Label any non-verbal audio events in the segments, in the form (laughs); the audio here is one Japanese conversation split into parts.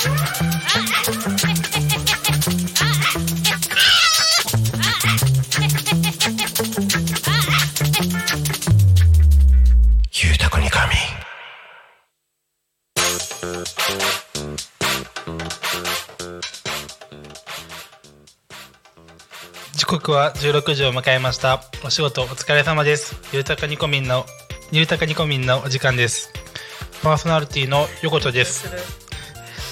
時刻は16時を迎えました。お仕事お疲れ様です。ゆうたかにこみんのゆうたかにこみんのお時間です。パーソナリティの横丁です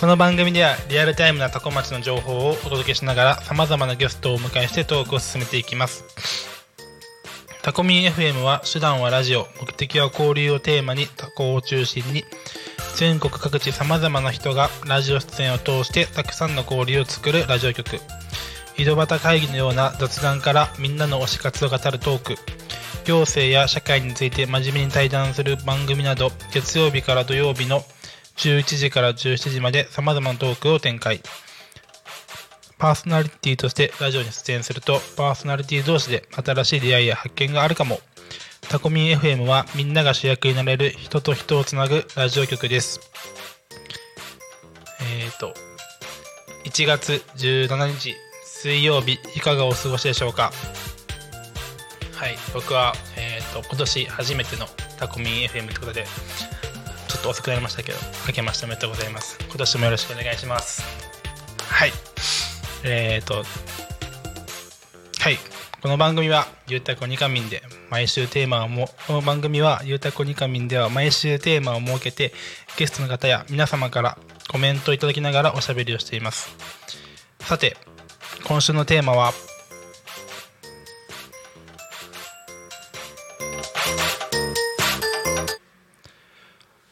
この番組ではリアルタイムなタコ町の情報をお届けしながら様々なゲストをお迎えしてトークを進めていきます。タコミン FM は手段はラジオ目的は交流をテーマにタコを中心に全国各地様々な人がラジオ出演を通してたくさんの交流を作るラジオ局。井戸端会議のような雑談からみんなの推し活を語るトーク。行政や社会について真面目に対談する番組など月曜日から土曜日の11時から17時まで様々なトークを展開。パーソナリティとしてラジオに出演するとパーソナリティ同士で新しい出会いや発見があるかも。タコミン FM はみんなが主役になれる人と人をつなぐラジオ局です。えっ、ー、と1月17日水曜日いかがお過ごしでしょうか？はい僕は、えー、と今年初めてのタコミン FM ということでちょっと遅くなりましたけど明けましておめでとうございます。今年もよろしくお願いします。はい。えっ、ー、とはい。この番組はゆうたこにかみんで毎週テーマをもこの番組はゆうたこにかみんでは毎週テーマを設けてゲストの方や皆様からコメントをいただきながらおしゃべりをしています。さて今週のテーマは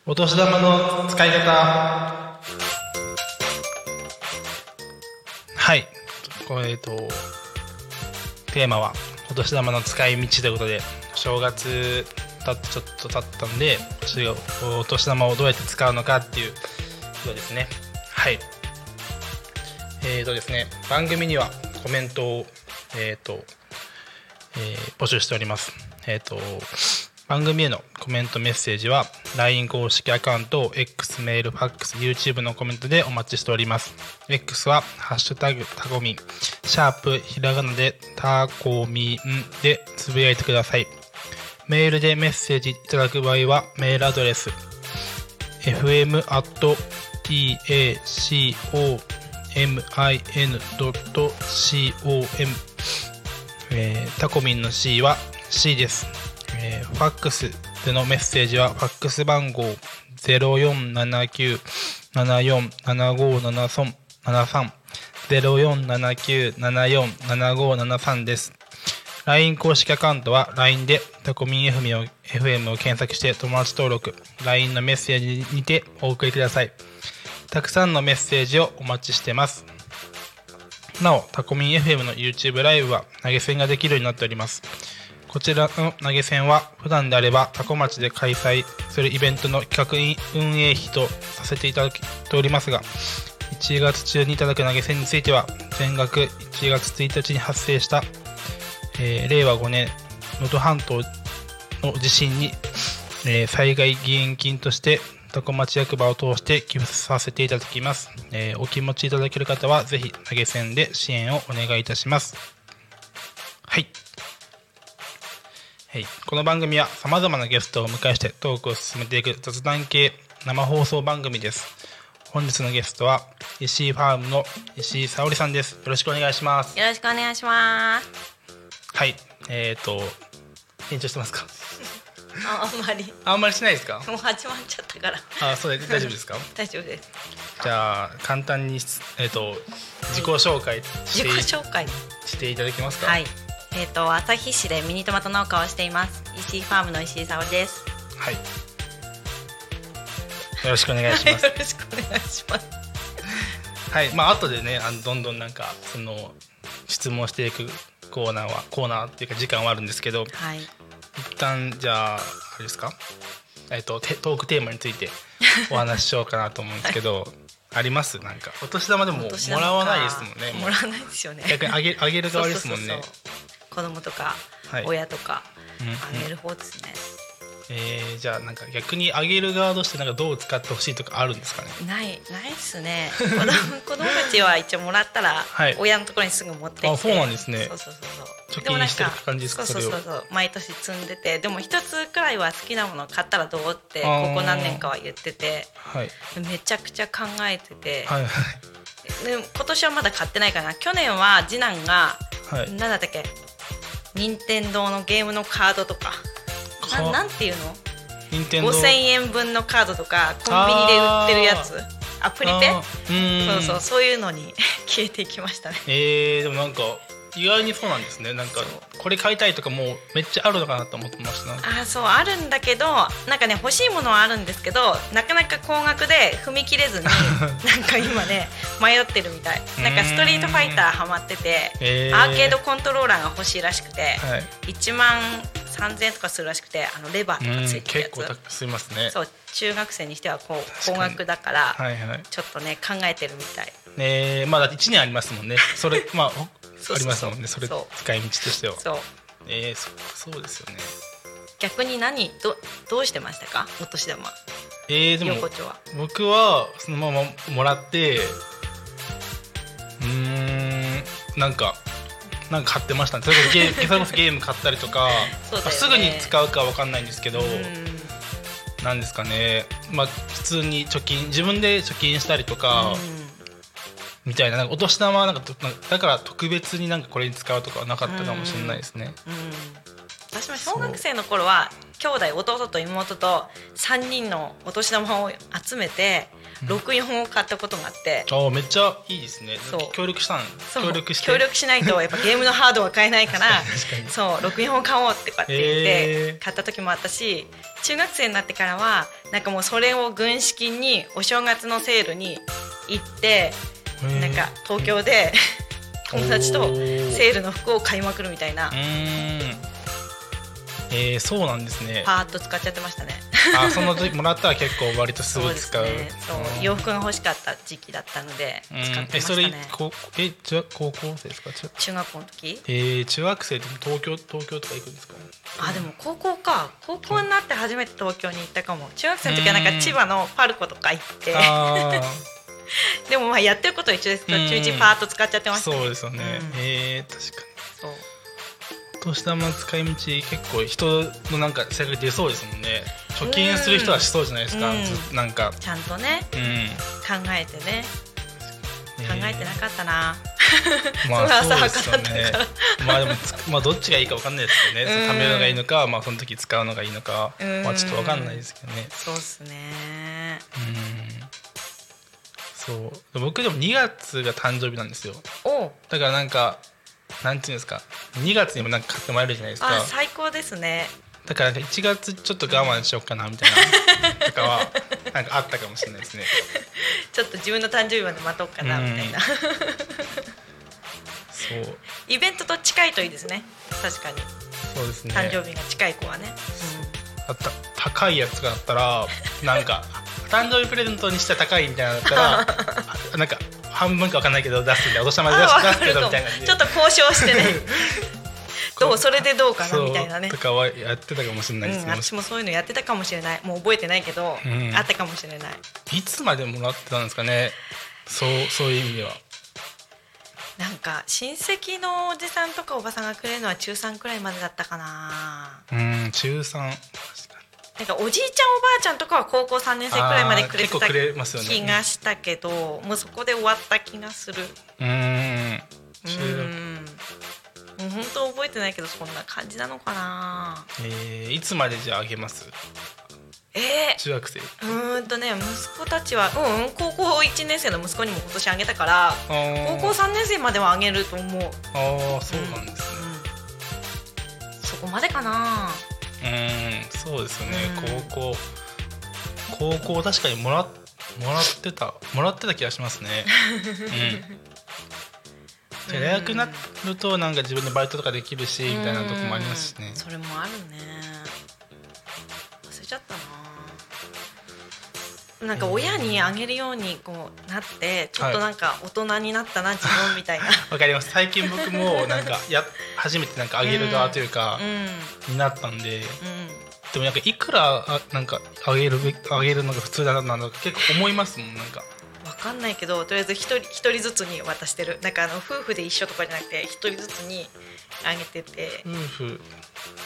お年玉の使い方。はい。これえっとテーマはお年玉の使い道ということで正月経ってちょっと経ったんでお年玉をどうやって使うのかっていうことですね。はい。えーとですね、番組にはコメントを、えーとえー、募集しております。えーと、番組へのコメントメッセージは LINE 公式アカウント X メールファックス YouTube のコメントでお待ちしております。X は「ハッシュタグタコミン」シャープひらがなでタコミンでつぶやいてください。メールでメッセージいただく場合はメールアドレス fm taco min.com、えー、タコミンの C は C です、えー、ファックスでのメッセージはファックス番号0479-747573 0479-747573です LINE 公式アカウントは LINE でタコミン FM を FM を検索して友達登録 LINE のメッセージにてお送りくださいたくさんのメッセージをお待ちしてます。なお、タコミン FM の YouTube ライブは投げ銭ができるようになっております。こちらの投げ銭は普段であればタコ町で開催するイベントの企画運営費とさせていただいておりますが、1月中にいただく投げ銭については全額1月1日に発生した、えー、令和5年能登半島の地震に、えー、災害義援金として多古町役場を通して寄付させていただきます、えー、お気持ちいただける方はぜひ投げ銭で支援をお願いいたします。はい、はい、この番組はさまざまなゲストをお迎えしてトークを進めていく雑談系生放送番組です。本日のゲストは石井ファームの石井沙織さんです。よろしくお願いします。よろしくお願いします。はい。えっ、ー、と緊張してますか？(laughs) ああんまり。あんまりしないですか？もう始まっちゃったから。あそうで大丈夫ですか？(laughs) 大丈夫です。じゃあ簡単にえっ、ー、と自己紹介して自己紹介。していただけますか？はいえっ、ー、と旭市でミニトマト農家をしています。石井ファームの石井沙織です。はい。よろしくお願いします。よろしくお願いします。はいまあ後でねあのどんどんなんかその質問していくコーナーはコーナーっていうか時間はあるんですけどはい。一旦じゃああれですか？えっとテトークテーマについて (laughs) お話ししようかなと思うんですけど、あります？なんかお年玉でももらわないですもんね。もらわないですよね。逆にあげあげる側ですもんね子供とか、はい。親とかあげる方ですね、えーじゃあなんか逆にあげる側としてなんかどう使ってほしいとかあるんですかね？ないないっすね。(laughs) 子供子供たちは一応もらったら、はい。親のところにすぐ持ってきて。あそうなんですね。そうそうそう貯金してる感じですか？そうそうそうそう。毎年積んでて。でも一つくらいは好きなものを買ったらどうってここ何年かは言ってて。はい。めちゃくちゃ考えてて、はい。で今年はまだ買ってないかな。去年は次男がはい。何だったっけ？任天堂のゲームのカードとか。かななんていうの？任天堂。5000円分のカードとかコンビニで売ってるやつ。あプリペそうそうそういうのに (laughs) 消えていきましたね。えー、でもなんか意外にそうなんですね。なんかこれ買いたいとかもうめっちゃあるのかなと思ってました。あーそうあるんだけどなんかね欲しいものはあるんですけどなかなか高額で踏み切れずに (laughs) なんか今ね迷ってるみたい。なんかストリートファイターハマっててへー。アーケードコントローラーが欲しいらしくて、はい。1万3000円とかするらしくてあのレバーとうんかついてるや結構すいますね。そう中学生にしてはこう高額だから、はいはい。ちょっとね考えてるみたい。えー、まあだって1年ありますもんね。それ (laughs) まあありますもんね。それ使い道としては。そう。えー、そそうですよね。逆に何どどうしてましたか？お年玉。えー、でも僕はそのままもらってうーんなんかなんか買ってましたね。そ (laughs) れこそゲーム買ったりとか、ね。まあすぐに使うかわかんないんですけど、うん。なんですかね。まあ普通に貯金自分で貯金したりとか、みたいななんかお年玉はなんかだから特別になんかこれに使うとかはなかったかもしれないですね。うん。私も小学生の頃は兄弟弟と妹と3人のお年玉を集めて64を買ったことがあって、ああめっちゃいいですね。そう。協力したん協力して？協力しないとやっぱゲームのハードは買えないから (laughs) そう64を買おうってこうやって言って買った時もあったし中学生になってからはなんかもうそれを軍資金にお正月のセールに行ってなんか東京で友達とセールの服を買いまくるみたいな。えー、そうなんですね。パーッと使っちゃってましたね。あその時もらったら結構割とすぐ使う。ね。そううん。洋服が欲しかった時期だったのでうん。使ってまえそれしたね。こえ中高校生ですか？中中学校の時？えー、中学生でも東京東京とか行くんですか？あでも高校か。高校になって初めて東京に行ったかも。中学生の時はなんか千葉のパルコとか行って。あ (laughs) でもまあやってることは一緒です。途うん。中一パーッと使っちゃってあましたね。そうですよね、うん。えー、確かに。そう。お年玉の使い道結構人のなんか性格出そうですもんね。貯金する人はしそうじゃないですか、うん。なんか。ちゃんとねうん。考えてね。考えてなかったな、まあ (laughs) そうですよね。まあでもつまあどっちがいいかわかんないですけどね、うん。貯めるのがいいのかまあその時使うのがいいのか。うん。まあちょっとわかんないですけどね。そうっすね。うんそう。僕でも2月が誕生日なんですよ。お。だからなんかなんていうんですか。2月にもなんか買ってもらえるじゃないですか。あ最高ですね。だからなんか1月ちょっと我慢しようかなみたいな。(laughs) とかはなんかあったかもしれないですね。(laughs) ちょっと自分の誕生日まで待とうかなみたいな。(laughs) そう。イベントと近いといいですね。確かに。そうですね。誕生日が近い子はね、あった高いやつがあったらなんか誕生日プレゼントにしては高いみたいなのだったらあ (laughs) なんか半分かわかんないけど出すんでお年玉で出あすけどみたいなちょっと交渉してね。(laughs) どうそれでどうかなみたいなね。とかはやってたかもしれないですうん、ね、私もそういうのやってたかもしれない。もう覚えてないけど、うん。あったかもしれない。いつまでもらってたんですかね？そうそういう意味では。なんか親戚のおじさんとかおばさんがくれるのは中3くらいまでだったかな。うん中3なんかおじいちゃんおばあちゃんとかは高校3年生くらいまでくれてたあー結構くれますよね気がしたけどもうそこで終わった気がする。うん。う中ん本当覚えてないけどそんな感じなのかな。えー、いつまでじゃああげます？えー、中学生。うーんとね息子たちはうんうん高校1年生の息子にも今年あげたから高校3年生まではあげると思う、うん、ああそうなんですね。そこまでかなうんそうですよね、うん。高校高校確かにもらっもらってたもらってた気がしますね。うん。で大学になるとなんか自分でバイトとかできるしみたいなとこもありますしね。うんそれもあるね。忘れちゃったななんか親にあげるようにこうなってちょっとなんか大人になったな自分みたいな。(laughs) わかります。最近僕もなんかや初めてなんかあげる側というか、うん。になったんでうん。でもなんかいくらあなんかあげるべあげるのが普通だなのか結構思いますもんなんか。わかんないけどとりあえず一人一人ずつに渡してる。なんかあの夫婦で一緒とかじゃなくて一人ずつにあげてて。夫婦。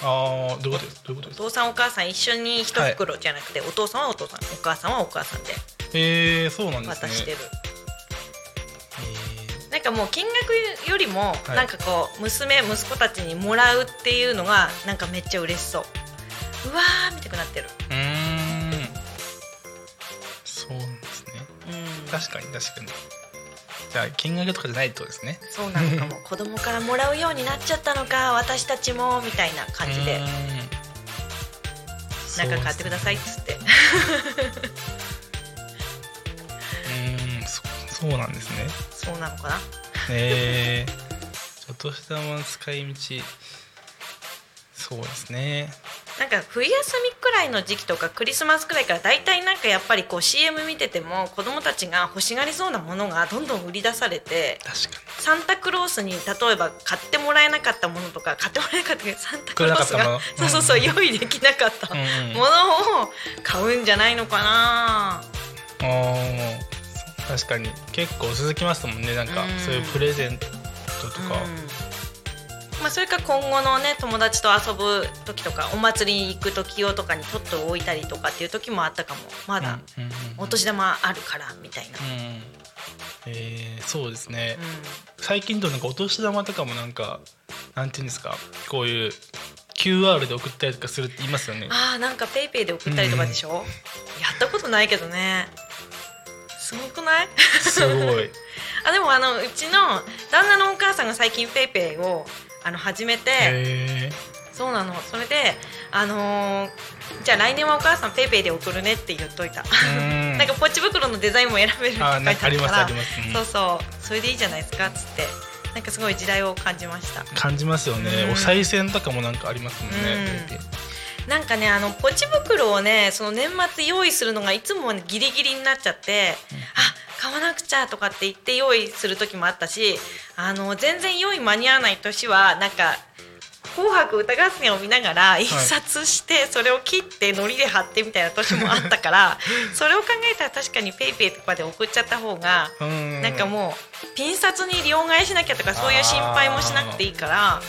ああどういうことです？どういうことお父さんお母さん一緒に一袋じゃなくて、お父さんはお父さん。お母さんはお母さんでえー、そうなんですね。渡してる、えなんかもう金額よりも、はい。なんかこう娘息子たちにもらうっていうのがなんかめっちゃ嬉しそう。うわー見たくなってる。ー、うーん確かに確かに。じゃあ金額とかじゃないとですね。そうなのかも。(laughs) 子供からもらうようになっちゃったのか私たちもみたいな感じで。なんか買ってくださいっつって。うーんそそうなんですね。そうなのかな？え。ー、お年玉の使い道。そうですねなんか冬休みくらいの時期とかクリスマスくらいから大体なんかやっぱりこう CM 見てても子供たちが欲しがりそうなものがどんどん売り出されて確かサンタクロースに例えば買ってもらえなかったものとか買ってもらえなかったけどサンタクロースが (laughs) そうそうそう用意できなかった。ものを買うんじゃないのかな。あー確かに。結構続きますもんねなんかうん。そういうプレゼントとか、うんまあ、それか今後のね友達と遊ぶ時とかお祭りに行く時用とかに取っておいたりとかっていう時もあったかも。まだうんうんうん。お年玉あるからみたいな、うん。えーそうですね、う最近となんかお年玉とかもなんかなんていうんですかこういう QR で送ったりとかするって言いますよね。ん、あーなんか PayPay で送ったりとかでしょ、やったことないけどね。すごくない？すごい。(laughs) あでもあのうちの旦那のお母さんが最近 PayPay をあの始めて、へそうなの。それであのーじゃあ来年はお母さん PayPay で送るねって言っといた、(laughs) なんかポチ袋のデザインも選べるって書いてあるから。あなんかありますあります。うん。そうそう。それでいいじゃないですかっつって。なんかすごい時代を感じました。感じますよね、うん。お賽銭とかもなんかありますもんね、うん。なんかねあのポチ袋をねその年末用意するのがいつも、ね、ギリギリになっちゃって、あ買わなくちゃとかって言って用意する時もあったしあの全然用意間に合わない年はなんか「紅白歌合戦」を見ながら印刷して、それを切って糊で貼ってみたいな年もあったから (laughs) それを考えたら確かに PayPay とかで送っちゃった方が、うんなんかもうピン札に両替しなきゃとかそういう心配もしなくていいから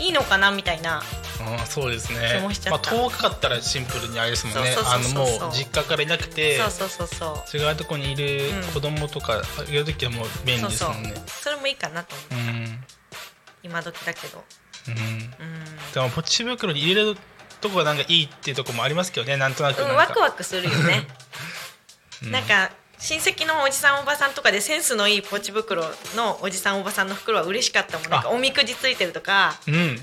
いいのかなみたいな。ああそうですね。まあ、遠かったらシンプルにあれですもんね。あのもう実家からいなくてそうそうそうそう。違うところにいるうん子供とかあげる時はもう便利ですもんね。それもいいかなと思ううん今時だけど。うん。うん、でもポチ袋に入れるとこがなんかいいっていうところもありますけどね。なんとなくなんうん、か、ワクワクするよね、うん。なんか親戚のおじさんおばさんとかでセンスのいいポチ袋のおじさんおばさんの袋は嬉しかったもん。なんかあ。おみくじついてるとか。うん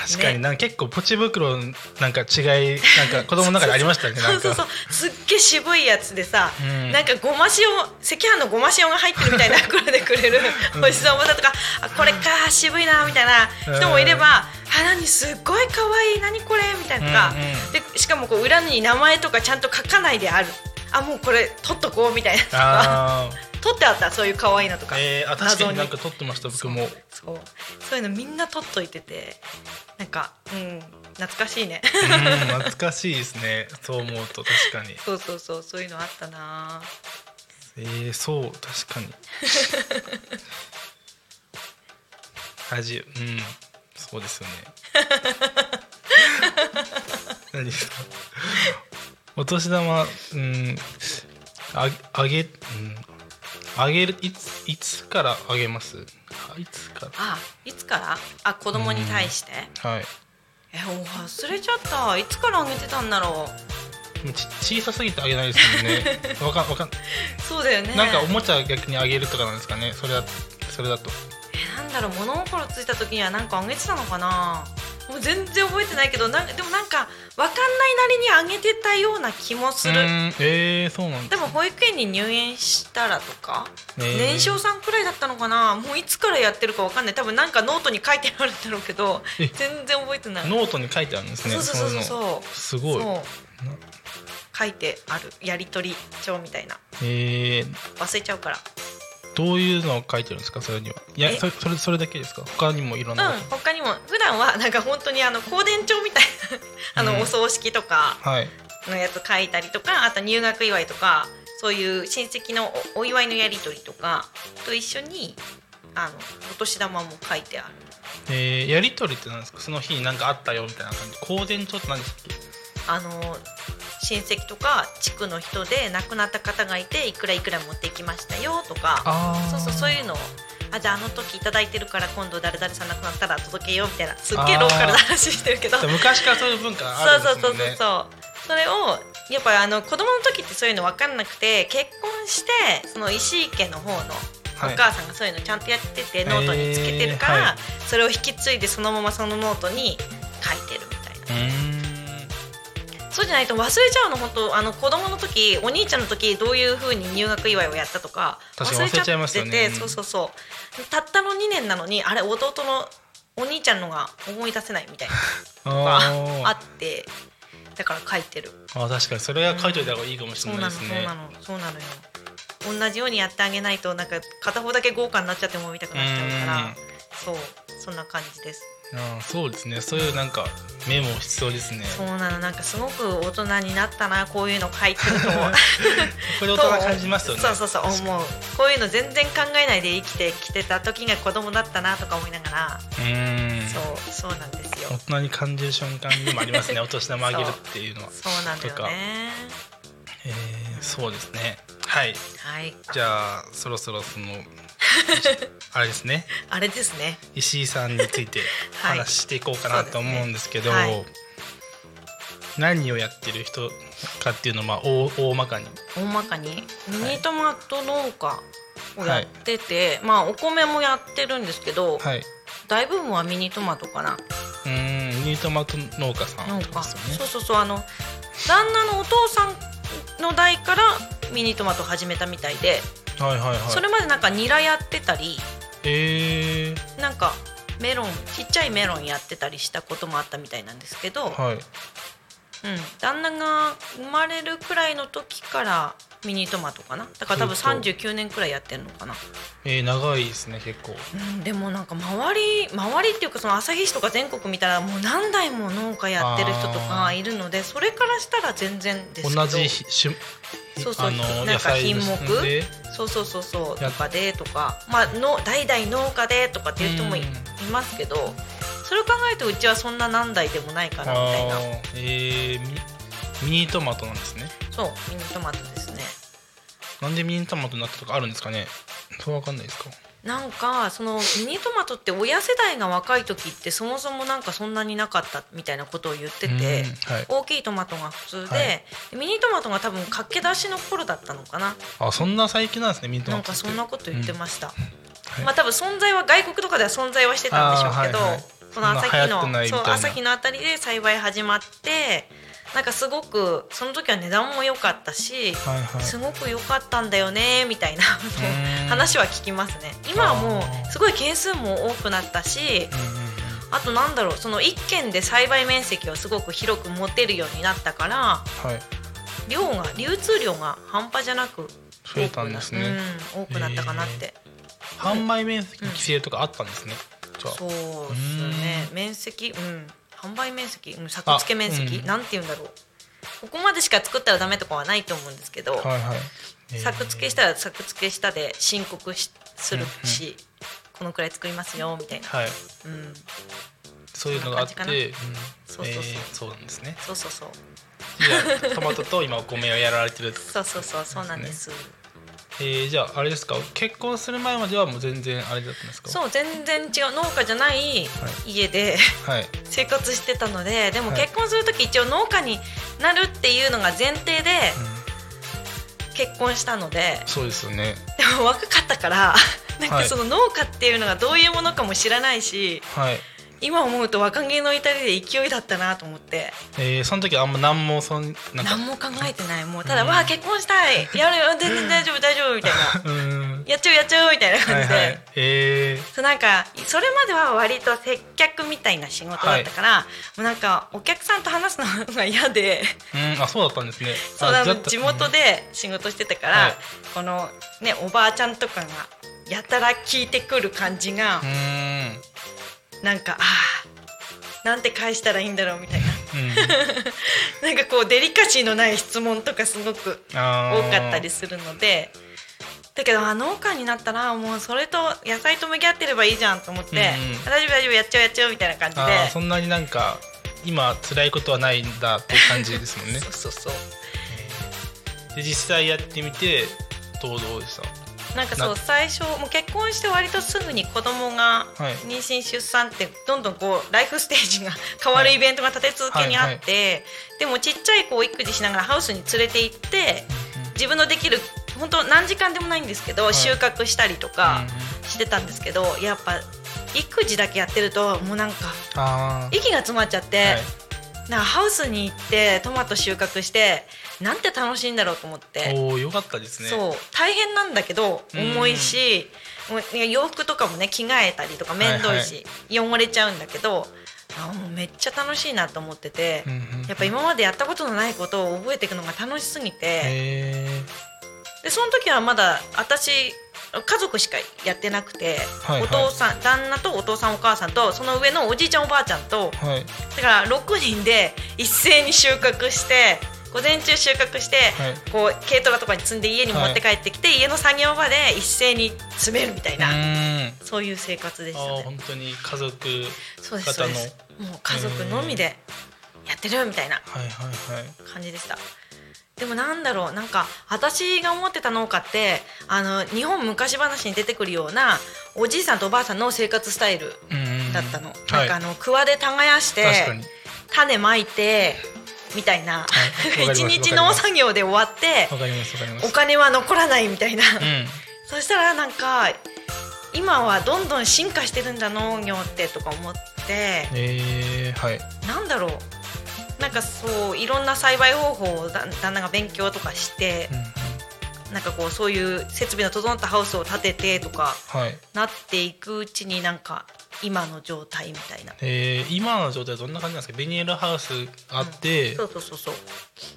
確かにね。なんか結構ポチ袋なんか違いなんか子供の中でありましたよねそうそうそう。すっげえ渋いやつでさ、うん。なんかごま塩赤飯のごま塩が入ってるみたいな袋でくれるおじさんおばさんとか、あこれか渋いなみたいな人もいれば、あ何すっごい可愛い何これみたいなとか、うんうん。でしかもこう裏に名前とかちゃんと書かないである。あもうこれ取っとこうみたいなとかあ取ってあったそういう可愛いのとか、ーえー、あ確か謎に。なんか撮ってました僕も。そうそう。いうのみんな取っといててなんかうん懐かしいね。うん懐かしいですね。そう思うと確かに。そうそうそうそういうのあったな。えー、そう確かに。恥うんそうですよね。(laughs) 何ですか？お年玉うんああげうんあげるいついつからあげます？あいつかあいつから？あ子供に対して？らはい。え忘れちゃった。いつからあげてたんだろでもち小さすぎてあげないですもんね。(laughs) わかんわかん。うそうだよね。なんかおもちゃ逆にあげるとかなんですかね？それはそれだと。えなんだろう。物心ついた時にはなんかあげてたのかな？もう全然覚えてないけどなでもなんかわかんないなりにあげてたような気もする。えー、そうなんだでも保育園に入園したらとか、へー。年少さんくらいだったのかな？もういつからやってるかわかんない。多分なんかノートに書いてあるんだろうけどえ。全然覚えてない。ノートに書いてあるんですね。そうそうそうそう。すごい。書いてある。やり取り帳みたいな。えー、忘れちゃうからどういうのを書いてるんですか？それには。いやえ？そそれそれだけですか？他にもいろんうん他にも。普段はなんか本当にあの香典帳みたいなあの、うんお葬式とかとはい。のやつ書いたりとかあと入学祝いとかそういう親戚のおお祝いのやり取りとかと一緒にあのお年玉も書いてある。えー、やり取りって何ですか？その日に何かあったよみたいな感じ。香典帳って何でしたっけ？あの親戚とか地区の人で亡くなった方がいていくらいくら持ってきましたよとかそうそうそういうのをあじゃああの時いただいてるから今度誰々さん亡くなったら届けようみたいなすっげえローカルな話してるけど。で昔からそういう文化そうあるんそうそうですもんねそうそう。それをやっぱりあの子供の時ってそういうの分かんなくて結婚してその石井家の方のおはい。母さんがそういうのちゃんとやっててノートにつけてるから、それを引き継いでそのままそのノートに書いてるみたいなそうじゃないと忘れちゃうの本当。あの子供の時お兄ちゃんの時どういう風に入学祝いをやったとか忘れちゃいますよね。てうんそうそうそう。たったの2年なのにあれ弟のお兄ちゃんのが思い出せないみたいな。(laughs) のがあってだから書いてる。あ確かに。それは書いといた方がいいかもしれなないのですね。そうなのそうなのよ。同じようにやってあげないとなんか片方だけ豪華になっちゃっても見たくなっちゃうかうん。らそう。そんな感じですあーそうですね。そういうなんかメモ必要ですね。そうなの。なんかすごく大人になったなこういうの書いてると (laughs) これ大人感じますよね。(laughs) そうそうそう思う。こういうの全然考えないで生きてきてた時が子供だったなとか思いながら、うーん。そうそうなんですよ。大人に感じる瞬間にもありますね。(laughs) お年玉あげるっていうのは。そうなんだよとか。ねえー、そうですね。はい。はい。じゃあそろそろその (laughs) あれですね。あれですね。石井さんについて (laughs) はい。話していこうかなと思うんですけど、ね。はい。何をやってる人かっていうのをまあ大大まかに。大まかに？ミニトマト農家をやってて、まあお米もやってるんですけど、はい。大部分はミニトマトかな。うーんミニトマト農家さんね。そうそうそう。あの旦那のお父さんの代からミニトマト始めたみたいで、はいはいはい。それまでなんかニラやってたりえ。ー、なんかメロンちっちゃいメロンやってたりしたこともあったみたいなんですけど、はいうん、旦那が生まれるくらいの時からミニトマトかな。だから多分ずっと39年くらいやってるのかな、えー、長いですね結構。うん、でもなんか周り周りっていうかその旭市とか全国見たらもう何代も農家やってる人とかいるのでそれからしたら全然ですけど。同じひ種そうそう。なんか品目。でそうそうそうそう。やとかでとか。まあの代々農家でとかっていう人もいますけどそれを考えるとうちはそんな何代でもないかなみたいな。えー、ミミニトマトなんですね。そうミニトマトですね。なんでミニトマトになったとかあるんですかね。そうわかんないですか？なんかそのミニトマトって親世代が若い時ってそもそもなんかそんなになかったみたいなことを言ってて、うんはい。大きいトマトが普通で、はい。ミニトマトが多分駆け出しの頃だったのかな。あそんな最近なんですねミニトなんマトって。かそんなこと言ってました、はい。まあ多分存在は外国とかでは存在はしてたんでしょうけど、はいはい。この朝日のそう朝日のあたりで栽培始まってなんかすごくその時は値段も良かったし、はいはい。すごく良かったんだよねみたいな話は聞きますね。今はもうすごい件数も多くなったしあとなんだろうその一軒で栽培面積をすごく広く持てるようになったからはい。量が流通量が半端じゃなく増えたんですね。うん、多くなったかなって、販売面積規制とかあったんですね、じゃあ。そうですね。面積？うん。販売面積、うん、作付け面積、うん。なんて言うんだろう。ここまでしか作ったらダメとかはないと思うんですけど、はいはい、えー作付けしたら作付けしたで申告しするし、このくらい作りますよみたいな、はい。うん、そういうのがあってうん。そうそうそう。えーそうなんですね。そうそうそう。トマトと今お米をやられてる (laughs) そうそうそうそうなんですえー、じゃああれですか？結婚する前まではもう全然あれだったんですか？そう全然違う農家じゃない家で、はい。生活してたのででもはい。結婚する時一応農家になるっていうのが前提で結婚したので、そうですよね。でも若かったからなんはい。かその農家っていうのがどういうものかも知らないし、はい今思うと若気の至りで勢いだったなと思って。えー、その時あんま何もそんなんか。何も考えてないもうただ「わあ結婚したいやるよ全然大丈夫大丈夫」みたいな。(laughs) うーん「やっちゃうやっちゃう」みたいなは感じで、いはい。えそうなんかそれまでは割と接客みたいな仕事だったから、もうなんかお客さんと話すのが嫌で。ー、うんあそうだったんですね。そうあだ地元で仕事してたから、はい。このねおばあちゃんとかがやたら聞いてくる感じがう、ーんなんかあーなんて返したらいいんだろうみたいな。うん。(laughs) なんかこうデリカシーのない質問とかすごく多かったりするので。だけどあ農家になったらもうそれと野菜と向き合ってればいいじゃんと思って、うんうん。あ大丈夫大丈夫やっちゃうやっちゃうみたいな感じで。そんなになんか今辛いことはないんだっていう感じですもんね。(laughs) そうそうそう。で実際やってみてどうどうでした？なんかそうな最初もう結婚して割とすぐに子供がはい。妊娠出産ってどんどんこうライフステージが (laughs) 変わるイベントが立て続けにあって、でもちっちゃい子を育児しながらハウスに連れて行って自分のできる本当何時間でもないんですけど、い。収穫したりとかうんしてたんですけどやっぱ育児だけやってるともうなんか息が詰まっちゃって、はいなんかハウスに行ってトマト収穫してなんて楽しいんだろうと思って。おおよかったですね。そう。大変なんだけどうん重いし、もうね洋服とかもね着替えたりとか面倒いし、汚れちゃうんだけどあもうめっちゃ楽しいなと思ってて、うんうんやっぱ今までやったことのないことを覚えていくのが楽しすぎて、へでその時はまだ私家族しかやってなくて、はいはい。お父さん旦那とお父さんお母さんとその上のおじいちゃんおばあちゃんとーはい。だから6人で一斉に収穫して午前中収穫して、はい。こう軽トラとかに積んで家に持って帰ってきて、家の作業場で一斉に詰めるみたいうな、そういう生活でしたね。本当に家族そうですそう方のです。もう家族のみでやってるみたいなはいはいはい。感じでもなんだろうなんか私が思ってた農家ってあの日本昔話に出てくるようなおじいさんとおばあさんの生活スタイルだったの、はい。なんかあの桑で耕して種まいてみたいな。わかります (laughs) 一日農作業で終わってお金は残らないみたいな、うん。そしたらなんか今はどんどん進化してるんだ農業ってとか思って。えー、はい。なんだろうなんかそういろんな栽培方法をだ旦那が勉強とかしてうんうん。なんかこうそういう設備の整ったハウスを建ててとかはい。なっていくうちになんか今の状態みたいな。えー、今の状態はどんな感じなんですか？ビニールハウスあって、そうそうそうそう。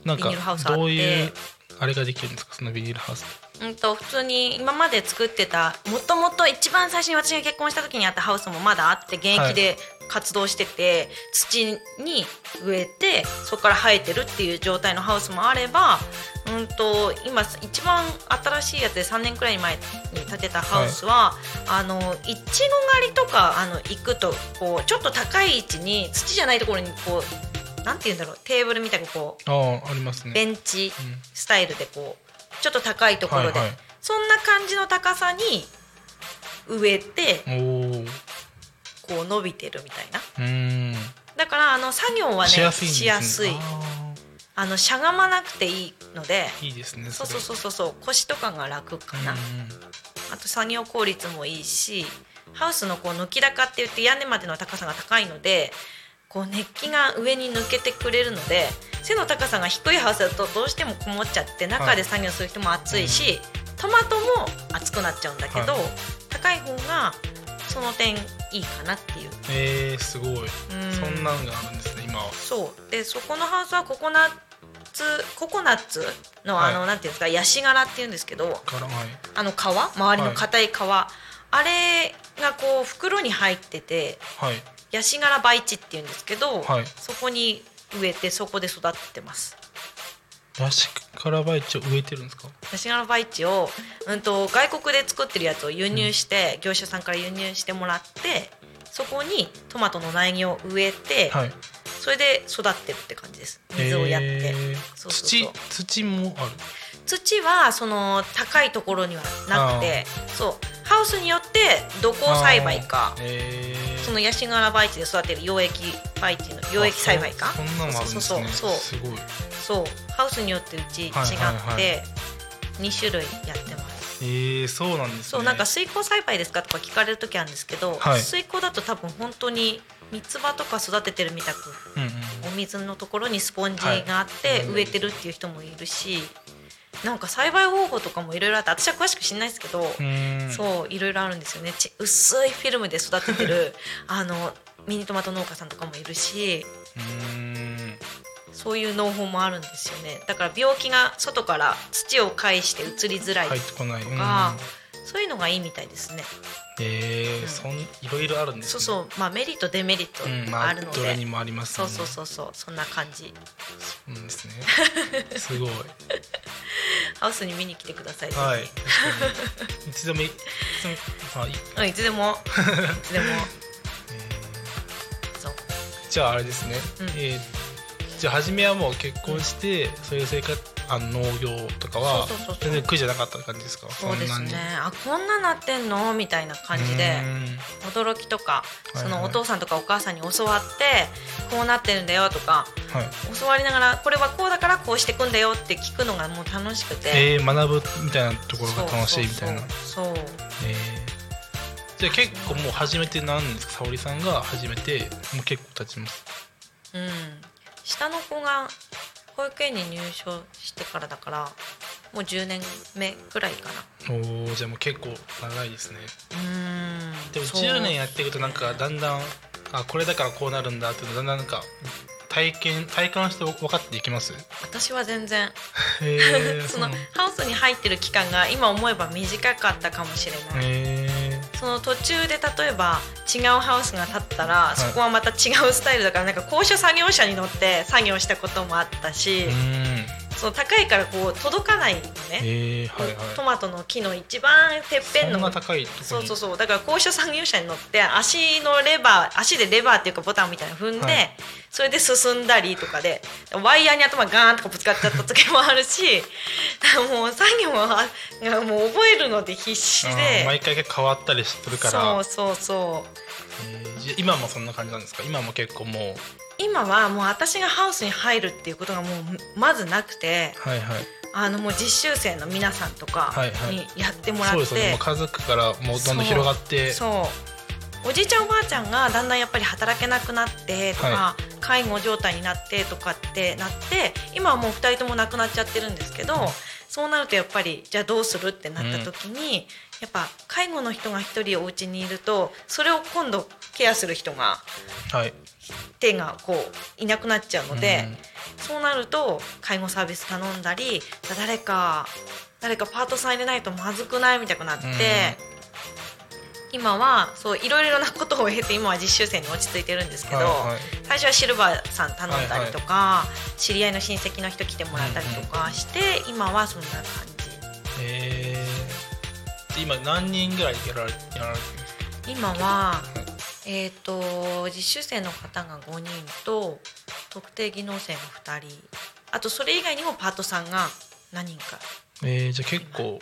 なんかどういうあれができるんですか？そのビニールハウスうんと普通に今まで作ってたもともと一番最初に私が結婚した時にあったハウスもまだあって現役で活動してて、土に植えてそこから生えてるっていう状態のハウスもあれば、うん、と今一番新しいやつで3年くらい前に建てたハウスは、あのいちご狩りとかあの行くとこうちょっと高い位置に土じゃないところにこうなんて言うんだろうテーブルみたいなこうああありますね。ベンチスタイルでこうちょっと高いところで、はいはい。そんな感じの高さに植えてこう伸びてるみたいな。だからあの作業はねしやすいしやすい。ああのしゃがまなくていいので。ーいいですねそうそううそうそうそう。腰とかが楽かな、んあと作業効率もいいしハウスのこう抜き高って言って屋根までの高さが高いのでこう熱気が上に抜けてくれるので背の高さが低いハウスだとどうしてもこもっちゃって中で作業する人も暑いし、トマトも熱くなっちゃうんだけど、はい。高い方がその点いいかなっていう。えー、すごい、うん。そんなんがあるんですね今は。そう。でそこのハウスはココナッツココナッツのあの、はいなんていうんですかヤシ殻っていうんですけどあの皮？周りの硬い皮、あれがこう袋に入っててはいヤシ殻培地っていうんですけど、はい。そこに植えてそこで育ってます。ヤシからバイチを植えてるんですか？ヤシ殻培地を、うん、と外国で作ってるやつを輸入して、業者さんから輸入してもらってそこにトマトの苗木を植えて、はい。それで育ってるって感じです。水をやって、えー。そうそうそう。土土もある土はその高いところにはなくてそう。ハウスによってどこを栽培かそのヤシ殻培地で育てる溶液培地の溶液栽培か。あそそんなのもあるんですね。そうそうそう。すごい。そう。ハウスによってうち違って、はいはい。はい2種類やってます。えー、そうなんですね。そうなんか水耕栽培ですかとか聞かれる時あるんですけど、はい。水耕だと多分本当に三つ葉とか育ててるみたくうんうん。お水のところにスポンジがあってはい。植えてるっていう人もいるし、なんか栽培方法とかもいろいろあって私は詳しく知んないですけど、そういろいろあるんですよね。ち薄いフィルムで育ててるあのミニトマト農家さんとかもいるしそういう農法もあるんですよね。だから病気が外から土を介して移りづらい入ってこない。とか、そういうのがいいみたいですね。えー、そんいろいろあるんですね。そうそうまあメリットデメリットうん、まああるので、どれにもありますそう。そうそうそうそんな感じそうですね。(laughs) すごい。ハウスに見に来てください、はい。いつでもいいつでもまあいうんいつでもいつでも (laughs) そうじゃああれですね。うんえーじゃあ初めはもう結婚して、そういう生活あの農業とかは全然苦じゃなかった感じですか？そうですね。あこんななってんの？みたいな感じでう驚きとかそのお父さんとかお母さんに教わってこうなってるんだよとかはい。教わりながらこれはこうだからこうしていくんだよって聞くのがもう楽しくて、えー、学ぶみたいなところが楽しいみたいな。そうそえー。じゃあ結構もう始めてなんですか？沙織さんが始めてもう結構経ちます。うん下の子が保育園に入所してからだからもう10年目くらいかな。おーじゃあもう結構長いですね。うんでもそう。10年やっていくとなんかだんだんあこれだからこうなるんだっていうのだんだんなんか体験体感して分かっていきます？私は全然。(laughs) そのハウスに入ってる期間が今思えば短かったかもしれない、へその途中で例えば違うハウスが建ったら、い。そこはまた違うスタイルだからなんか高所作業車に乗って作業したこともあったしその高いからこう届かないのね、へえはいはい。トマトの木の一番てっぺんの。そうそうそう。だから高所作業車に乗って足のレバー足でレバーっていうかボタンみたいなの踏んで、はい。それで進んだりとかでワイヤーに頭ガーンとかぶつかっちゃった時もあるし (laughs) もう作業はがもう覚えるので必死で。毎回変わったりするから。そうそうそう。えー今もそんな感じなんですか？今も結構もう今はもう私がハウスに入るっていうことがもうまずなくてはいはい。あのもう実習生の皆さんとかにやってもらって、そうですよね。もう家族からもうどんどん広がって。そうおじいちゃんおばあちゃんがだんだんやっぱり働けなくなってとか、は介護状態になってとかってなって今はもう2人とも亡くなっちゃってるんですけど、そうなるとやっぱりじゃあどうするってなった時に、やっぱ介護の人が1人お家にいるとそれを今度ケアする人がはい。手がこういなくなっちゃうので、そうなると介護サービス頼んだりじゃあ誰か誰かパートさん入れないとまずくないみたいになって、今はそういろいろなことを経て今は実習生に落ち着いてるんですけど、はいはい。最初はシルバーさん頼んだりとか、知り合いの親戚の人来てもらったりとかして、今はそんな感じ。えー、で今何人ぐらいやられやられてるんですか？今はえー、と実習生の方が5人と特定技能生が2人。あとそれ以外にもパートさんが何人か。えー、じゃあ結構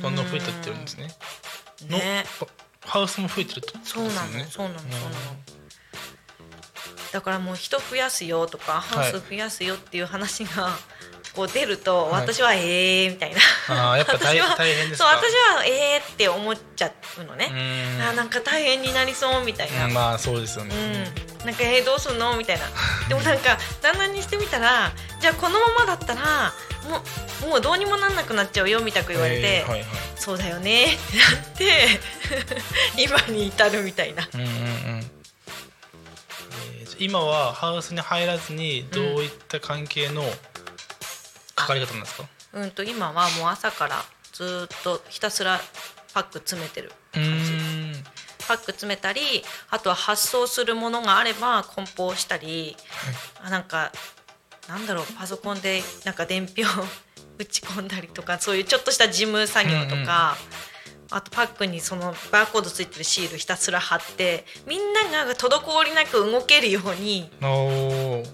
どんどん増えてってるんですねのね。ハウスも増えてるってことですそうなの、そうなのそうなの。だからもう人増やすよとかハウス増やすよっていう話がこう出ると、はい。私はええー、みたいな。あーやっぱ大変ですそうか私はええー、って思っちゃうのね、あーなんか大変になりそうみたいな、うんまあそうですよね、うん、なんかえー、どうすんの？みたいな。でもなんか (laughs) 旦那にしてみたらじゃあこのままだったらもうどうにもなんなくなっちゃうよみたく言われて、えーはいはい。そうだよねってなって (laughs) 今に至るみたいな。うんうんうん。今はハウスに入らずにどういった関係の関わり方なんですか、うんと今はもう朝からずーっとひたすらパック詰めてるうーん。パック詰めたりあとは発送するものがあれば梱包したり、あなんかなんだろうパソコンでなんか伝票 (laughs) 打ち込んだりとかそういうちょっとした事務作業とか、あとパックにそのバーコードついてるシールひたすら貼ってみんなが滞りなく動けるように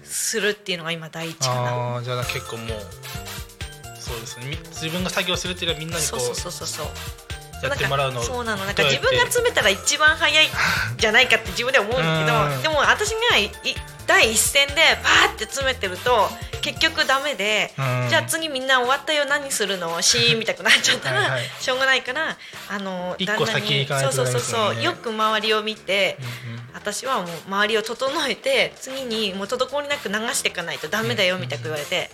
するっていうのが今第一かな。あーじゃあ結構もうそうですね。み自分が作業するっていうよりはみんなにこそうそうそうそうそう。うやってもらうのそうなの。なんか自分が詰めたら一番早いんじゃないかって自分では思うんだけうん。どでも私がいい第一線でバーって詰めてると結局ダメでうん。じゃあ次みんな終わったよ何するの？シーン (laughs) みたくなっちゃったらはいはい。しょうがないからあの旦那に。そうそうそうそうよく周りを見てうんうん。私はもう周りを整えて次にもう滞りなく流していかないとダメだよみたいな言われて、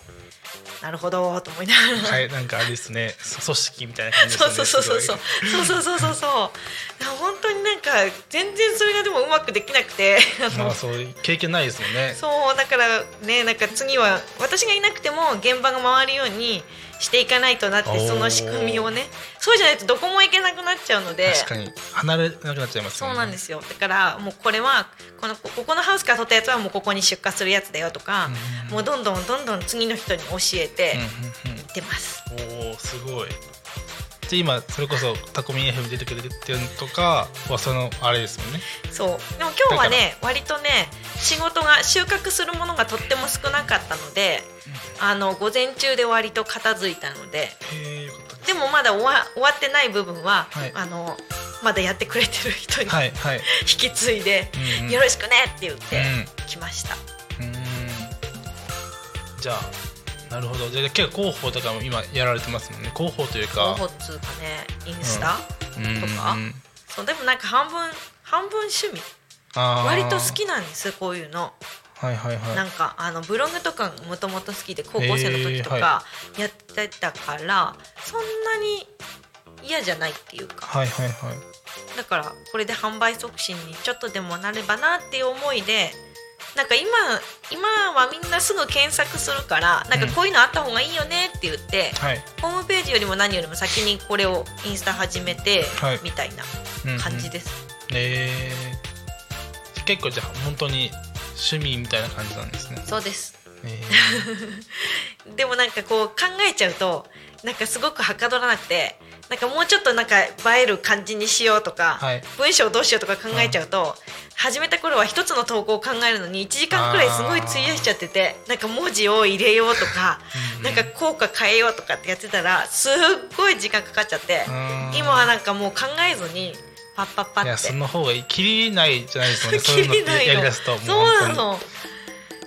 なるほどと思いながら、はいなんかあれですね。組織みたいな感じですそうねそうそうそうそう。そうそうそうそうそう。本当になんか全然それがでもうまくできなくて。あそう経験ないですもんね。そうだからねなんか次は私がいなくても現場が回るようにしていかないとなってその仕組みをね。そうじゃないとどこも行けなくなっちゃうので。確かに。離れなくなっちゃいますね。うなんですよ。だからもうこれはこのここのハウスから取ったやつはもうここに出荷するやつだよとか、もうどんどんどんどん次の人に教えてうんうんいってます、うんおおすごいで今それこそタコミン FM 出てくれてるのとかはそのあれですもんね。そう。でも今日はね割とね仕事が収穫するものがとっても少なかったので、あの午前中で割と片付いたので。でもまだ終わ終わってない部分は、はい。あのまだやってくれてる人にはいはい。引き継いで、うんうん。よろしくねって言ってうん。来ました、うーん。じゃあなるほど。じゃあ結構広報とかも今やられてますもんね。広報というか。候補っつうかねインスタ、うん。とか。うんそうでもなんか半分半分趣味。割と好きなんですこういうの。はいはいはい。なんかあのブログとかもともと好きで高校生の時とかやってたから、そんなに嫌じゃないっていうか。はいはいはい。だからこれで販売促進にちょっとでもなればなっていう思いでなんか今今はみんなすぐ検索するからなんかこういうのあった方がいいよねって言って、はい。ホームページよりも何よりも先にこれをインスタ始めて、はい。みたいな感じです。えー、結構じゃあ本当に趣味みたいな感じなんですね。そうです。えでもなんかこう考えちゃうとなんかすごくはかどらなくてなんかもうちょっとなんか映える感じにしようとか、はい。文章どうしようとか考えちゃうと、始めた頃は一つの投稿を考えるのに1時間くらいすごい費やしちゃっててなんか文字を入れようとかなんか効果変えようとかってやってたらすっごい時間かかっちゃってうん。今はなんかもう考えずにパッパッパー、いやってその方が切りないじゃないですもんね。(laughs) そういうのそうなの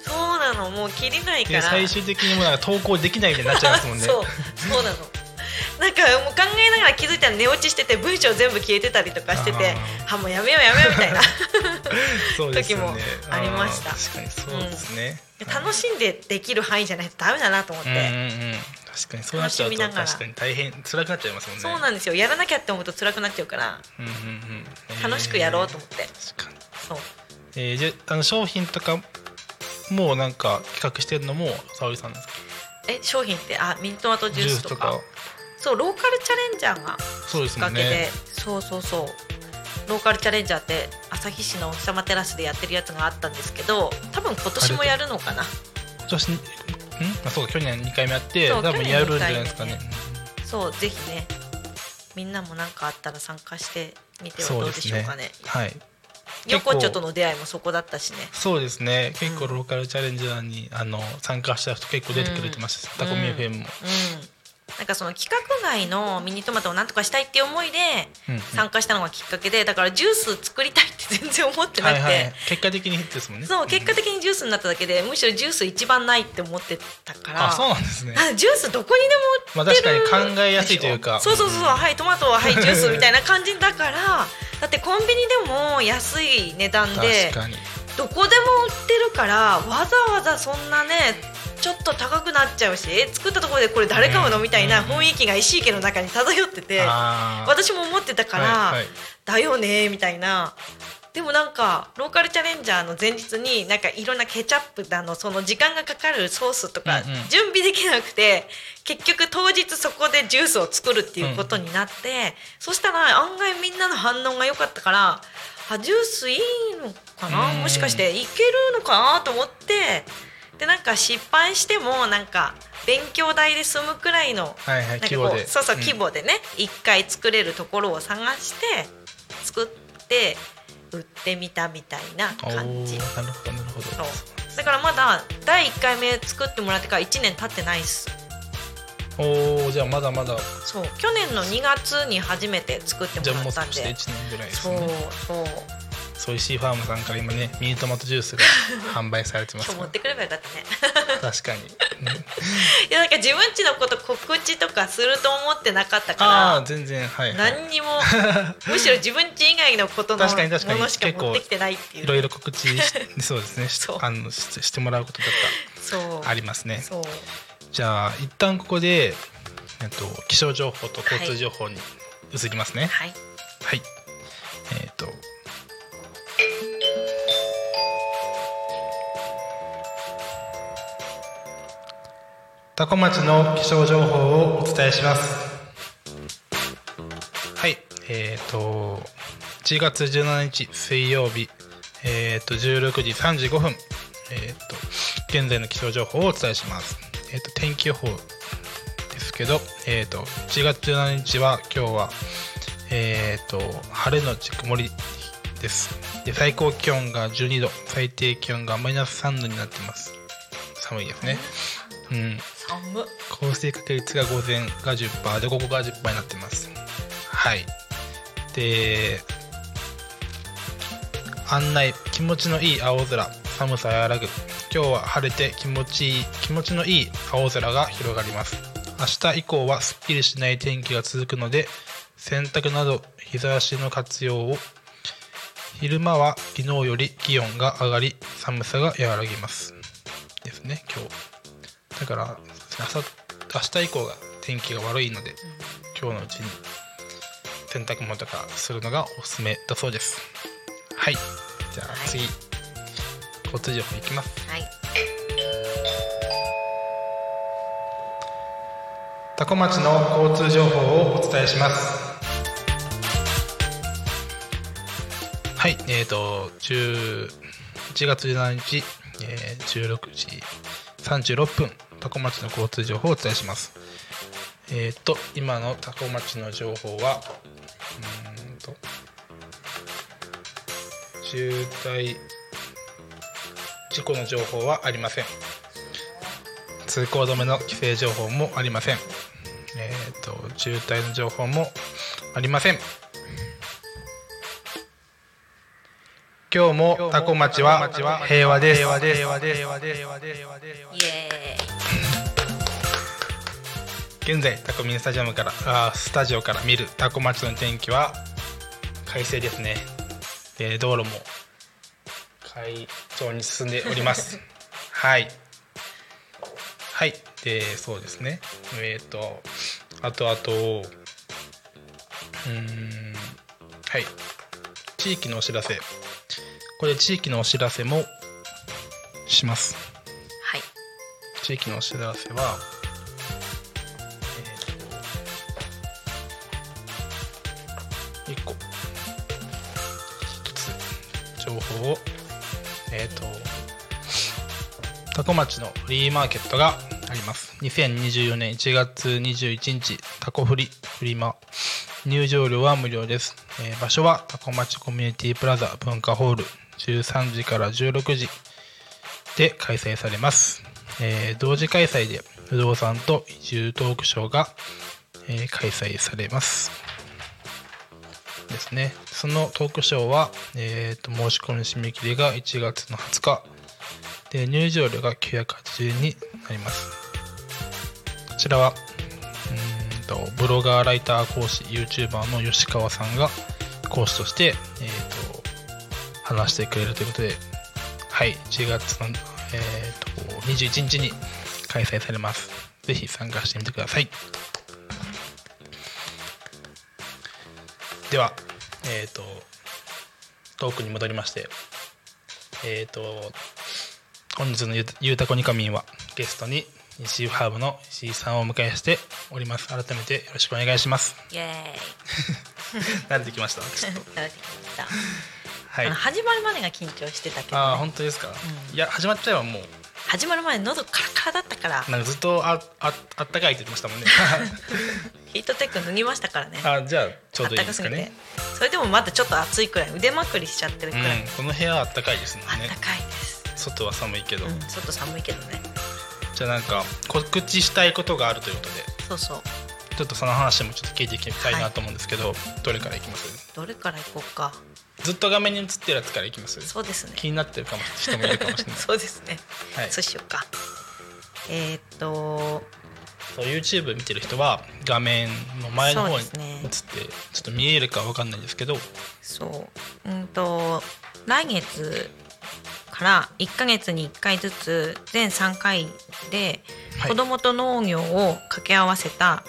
そうなのもう切りないから。で最終的にもうなんか投稿できないみたいになっちゃいますもんね。そうそうなの。なんかもう考えながら気づいたら寝落ちしてて文章全部消えてたりとかしててあもうやめようやめようみたいな。(laughs) ね。時もありました。確かにそうですね、楽しんでできる範囲じゃないとダメだなと思って、うんうんうん。確かにそうなっちゃうと確かに大変辛くなっちゃいますもんね。そうなんですよ。やらなきゃって思うと辛くなっちゃうから。うんうんうん。楽しくやろうと思って、えー確かに。そう。えー、じゃああの商品とかもうなんか企画してるのも沙織さんですか？え商品ってあミントマトジュースとか。そうローカルチャレンジャーがきっかけで、ねそうそうそう。ローカルチャレンジャーって旭市のお日様テラスでやってるやつがあったんですけど多分今年もやるのかな。今年ん？あそうか去年2回目やって多分やるんじゃないですかね。そうぜひねみんなも何かあったら参加してみてはどうでしょうかね。はい横っちょとの出会いもそこだったしね。そうですね。結構ローカルチャレンジャーにあの参加した人結構出てくれてました、タコミ FM も、うんなんかその企画外のミニトマトをなんとかしたいっていう思いで参加したのがきっかけでだからジュース作りたいって全然思ってなくて、はいはい。結果的にですもんね。そう結果的にジュースになっただけでむしろジュース一番ないって思ってたから。あそうなんですね。あジュースどこにでも売ってる、まあ確かに考えやすいというか。そうそうそうそう。はいトマトははいジュースみたいな感じだから。だってコンビニでも安い値段でどこでも売ってるからわざわざそんなねちょっと高くなっちゃうしえ作ったところでこれ誰買うのみたいな雰囲気が石井家の中に漂ってて私も思ってたから、はいはい。だよねみたいな。でもなんかローカルチャレンジャーの前日になんかいろんなケチャップだのその時間がかかるソースとかうんうん。準備できなくて、結局当日そこでジュースを作るっていうことになって、そしたら案外みんなの反応が良かったからあジュースいいのかな、うん。もしかしていけるのかな？と思ってでなんか失敗してもなんか勉強代で済むくらいの規模で。そうそううん。規模でね一、回作れるところを探して作って売ってみたみたいな感じ。なるほどなるほど。だからまだ第1回目作ってもらってから1年経ってないです。おーじゃあまだまだ。そう。去年の2月に初めて作ってじゃあもうもらったんで。少しで1年ぐらいですそうねそうソイシーファームさんから今ねミニトマトジュースが (laughs) 販売されてます。持ってくればよかったね。確かに、う (laughs) んいやなんか自分ちのこと告知とかすると思ってなかったかああ全然はい、らはい、何にも (laughs) むしろ自分ち以外のことのものしか持ってきてないっていう。いろいろ告知しそう。ですね。しあのししてもらうこととそう。かありますね。じゃあ一旦ここで、えっと、気象情報と交通情報に移りますね。はい。はい、えっ、と多古町の気象情報をお伝えします。はいえっ、と1月17日水曜日えっ、と16時35分えっ、と現在の気象情報をお伝えします。えっ、と天気予報ですけどえっ、と1月17日は今日はえっ、と晴れのち曇りです。で最高気温が12度最低気温がマイナス3度になってます。寒いですね。うん。寒降水確率が午前が10%で午後が10%になってます。はい。で案内気持ちのいい青空。寒さ和らぐ。今日は晴れて気持ちいい気持ちのいい青空が広がります。明日以降はすっきりしない天気が続くので洗濯など日差しの活用を。昼間は昨日より気温が上がり寒さが和らぎます。ですね今日だから朝明日以降が天気が悪いので、今日のうちに洗濯物とかするのがおすすめだそうです。はい。じゃあはい。次、交通情報いきます。はい。多古町の交通情報をお伝えします。はい。えーと10 1月17日、えー16時36分多古町の交通情報をお伝えしますえーと今の多古町の情報はうんと渋滞事故の情報はありません通行止めの規制情報もありません。えっ、と渋滞の情報もありません。今日もタコ町は平和です。平和です。平和です。平和です。平和です。平和で現在タコミンスタジアムからあースタジオから見るタコ町の天気は快晴ですね。で道路も快調に進んでおります。(laughs) はい。はい。でそうですね。えっ、とあとあとうーんはい地域のお知らせこれ地域のお知らせもします。ーはい。地域のお知らせは、えー、と1個1つ情報をえっ、と多古町のフリーマーケットがあります。2024年1月21日タコフリフリマ入場料は無料です、えー場所は多古町コミュニティプラザ文化ホール13時から16時で開催されます、えー同時開催で不動産と移住トークショーが、えー開催されます。ですね。そのトークショーは、えーと申し込み締め切りが1月の20日。で入場料が980円になります。こちらはうんとブロガーライター講師 YouTuber の吉川さんが講師として、えー、話してくれるということではい1月の、えー、と21日に開催されます。ぜひ参加してみてください。ではえっ、とトークに戻りましてえっ、と本日のゆ「ゆうたこにかみん」はゲストに西ハーブの石井さんをお迎えしております。改めてよろしくお願いします。イエ慣れてきました？ちょっと。ーイ慣れてきました？はい。始まるまでが緊張してたけど、ああね、本当ですか、うん。いや始まっちゃえばもう。始まる前喉カラカラだったから。なんかずっとあああったかいって言ってましたもんね。(laughs) ヒートテック脱ぎましたからね。あじゃあちょうどいいですすかねそれでもまだちょっと暑いくらい腕まくりしちゃってるくらい、うん、この部屋はあったかいですもんね。あったかいです、外は寒いけど、うん、ちょっと寒いけどね。じゃあなんか告知したいことがあるということで。そうそう。ちょっとその話もちょっと聞いていきたいなと思うんですけど、どれからいきます？どれからいこうかずっと画面に映ってるやつからいきます？そうですね。気になってるかも人もいるかもしれない。(laughs) そうですね、はい。そうしようか。えーっと。そう YouTube 見てる人は画面の前の方に映って、ちょっと見えるかわかんないですけど。そう。うんと来月から1ヶ月に1回ずつ全3回ではい。子供と農業を掛け合わせた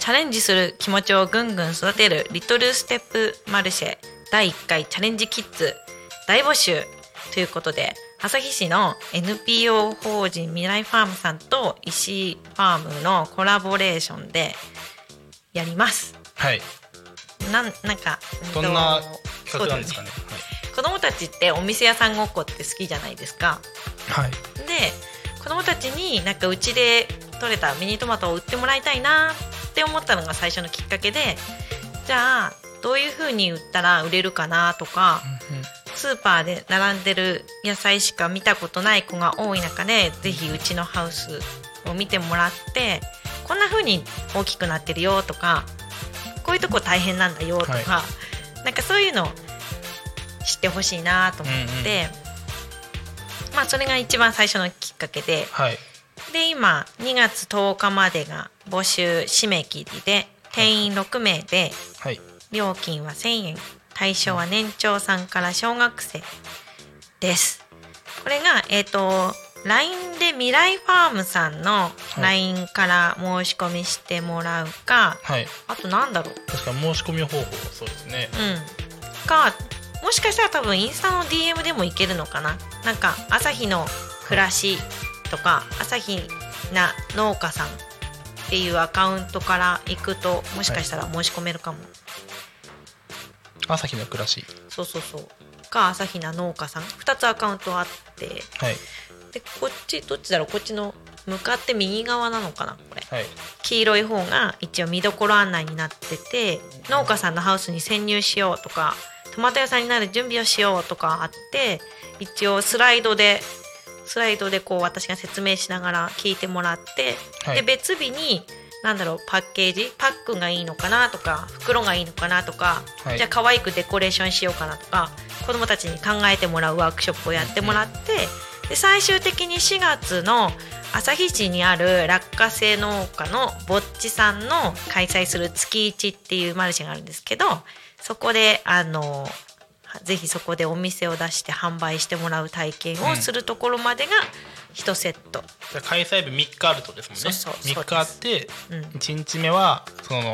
チャレンジする気持ちをぐんぐん育てるリトルステップマルシェ第1回チャレンジキッズ大募集ということで旭市の NPO 法人未来ファームさんと石井ファームのコラボレーションでやります。はい。なんなんかどんな企画なんですかね。子供たちってお店屋さんごっこって好きじゃないですか。はい、はい。で子供たちになんかうちで採れたミニトマトを売ってもらいたいなって思ったのが最初のきっかけでじゃあどういう風に売ったら売れるかなとかスーパーで並んでる野菜しか見たことない子が多い中でぜひうちのハウスを見てもらってこんな風に大きくなってるよとかこういうとこ大変なんだよとか、はなんかそういうのを知ってほしいなと思って、まあそれが一番最初のきっかけではい。で今2月10日までが募集締め切りで定員6名ではい料金は1000円。対象は年長さんから小学生です。これがえっ、と LINE で未来ファームさんの LINE から申し込みしてもらうか、はい。あとなんだろう。確か申し込み方法そうですね。うん。かもしかしたら多分インスタの DM でもいけるのかな。なんか朝日の暮らしとか朝日な農家さんっていうアカウントから行くともしかしたら申し込めるかも、朝日の暮らし。そうそうそう。か朝日な農家さん。2つアカウントあって。はい。でこっちどっちだろう？こっちの向かって右側なのかな？これ。はい。黄色い方が一応見どころ案内になってて農家さんのハウスに潜入しようとかトマト屋さんになる準備をしようとかあって一応スライドでスライドでこう私が説明しながら聞いてもらって、はい。で別日に何だろうパッケージ？パックがいいのかなとか袋がいいのかなとか、はい。じゃあ可愛くデコレーションしようかなとか子どもたちに考えてもらうワークショップをやってもらって、で最終的に4月の旭市にある落花生農家のぼっちさんの開催する月一っていうマルシェがあるんですけどそこであのぜひそこでお店を出して販売してもらう体験をするところまでが1セット、じゃあ開催日3日あるとですもんね。そうそう3日あってうん。1日目はその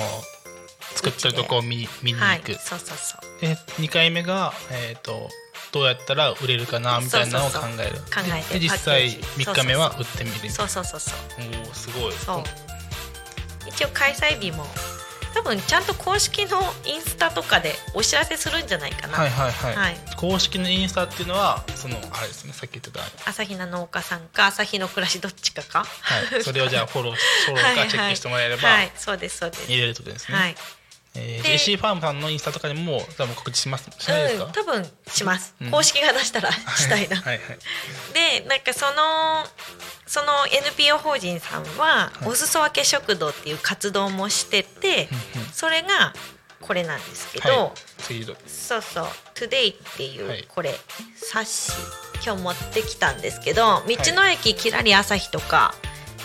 作ってるとこを見に見にはい行く、そうそうそう。で2回目が、えー、とどうやったら売れるかなみたいなのを考える。考えてで実際パッケージ。3日目は売ってみる。そうそうそうそう。なおおすごい。そう。一応開催日も多分ちゃんと公式のインスタとかでお知らせするんじゃないかな、はいはいはい、はい。公式のインスタっていうのはそのあれですねさっき言ってた朝日奈農家さんか朝日の暮らしどっちかか。はい、それをじゃあフォローフォローはいはいかチェックしてもらえればはい。そうですそうです。見れるとですね。はいえー、で JC ファームさんのインスタとかにも多分告知します。しないですか、うん、多分します、うん。公式が出したらしたいな、はいはいでなんかそのその NPO 法人さんは、い。お裾分け食堂っていう活動もしてて、うんうん。それがこれなんですけど、はい。そうそう「Today」っていう、はい。これ冊子今日持ってきたんですけど道の駅きらり朝日とか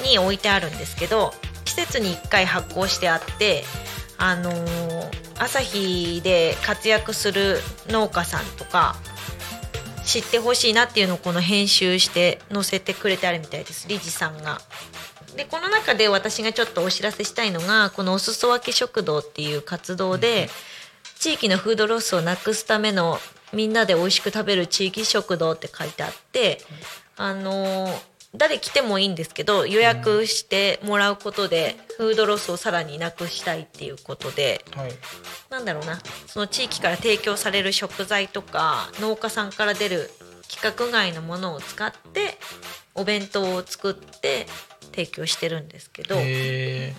に置いてあるんですけど季節に1回発行してあってあのー朝日で活躍する農家さんとか知ってほしいなっていうのをこの編集して載せてくれてあるみたいです理事さんが。でこの中で私がちょっとお知らせしたいのがこのお裾分け食堂っていう活動で、地域のフードロスをなくすためのみんなで美味しく食べる地域食堂って書いてあって、あのー誰来てもいいんですけど予約してもらうことでフードロスをさらになくしたいっていうことではい。なんだろうな。その地域から提供される食材とか農家さんから出る規格外のものを使ってお弁当を作って提供してるんですけど、へ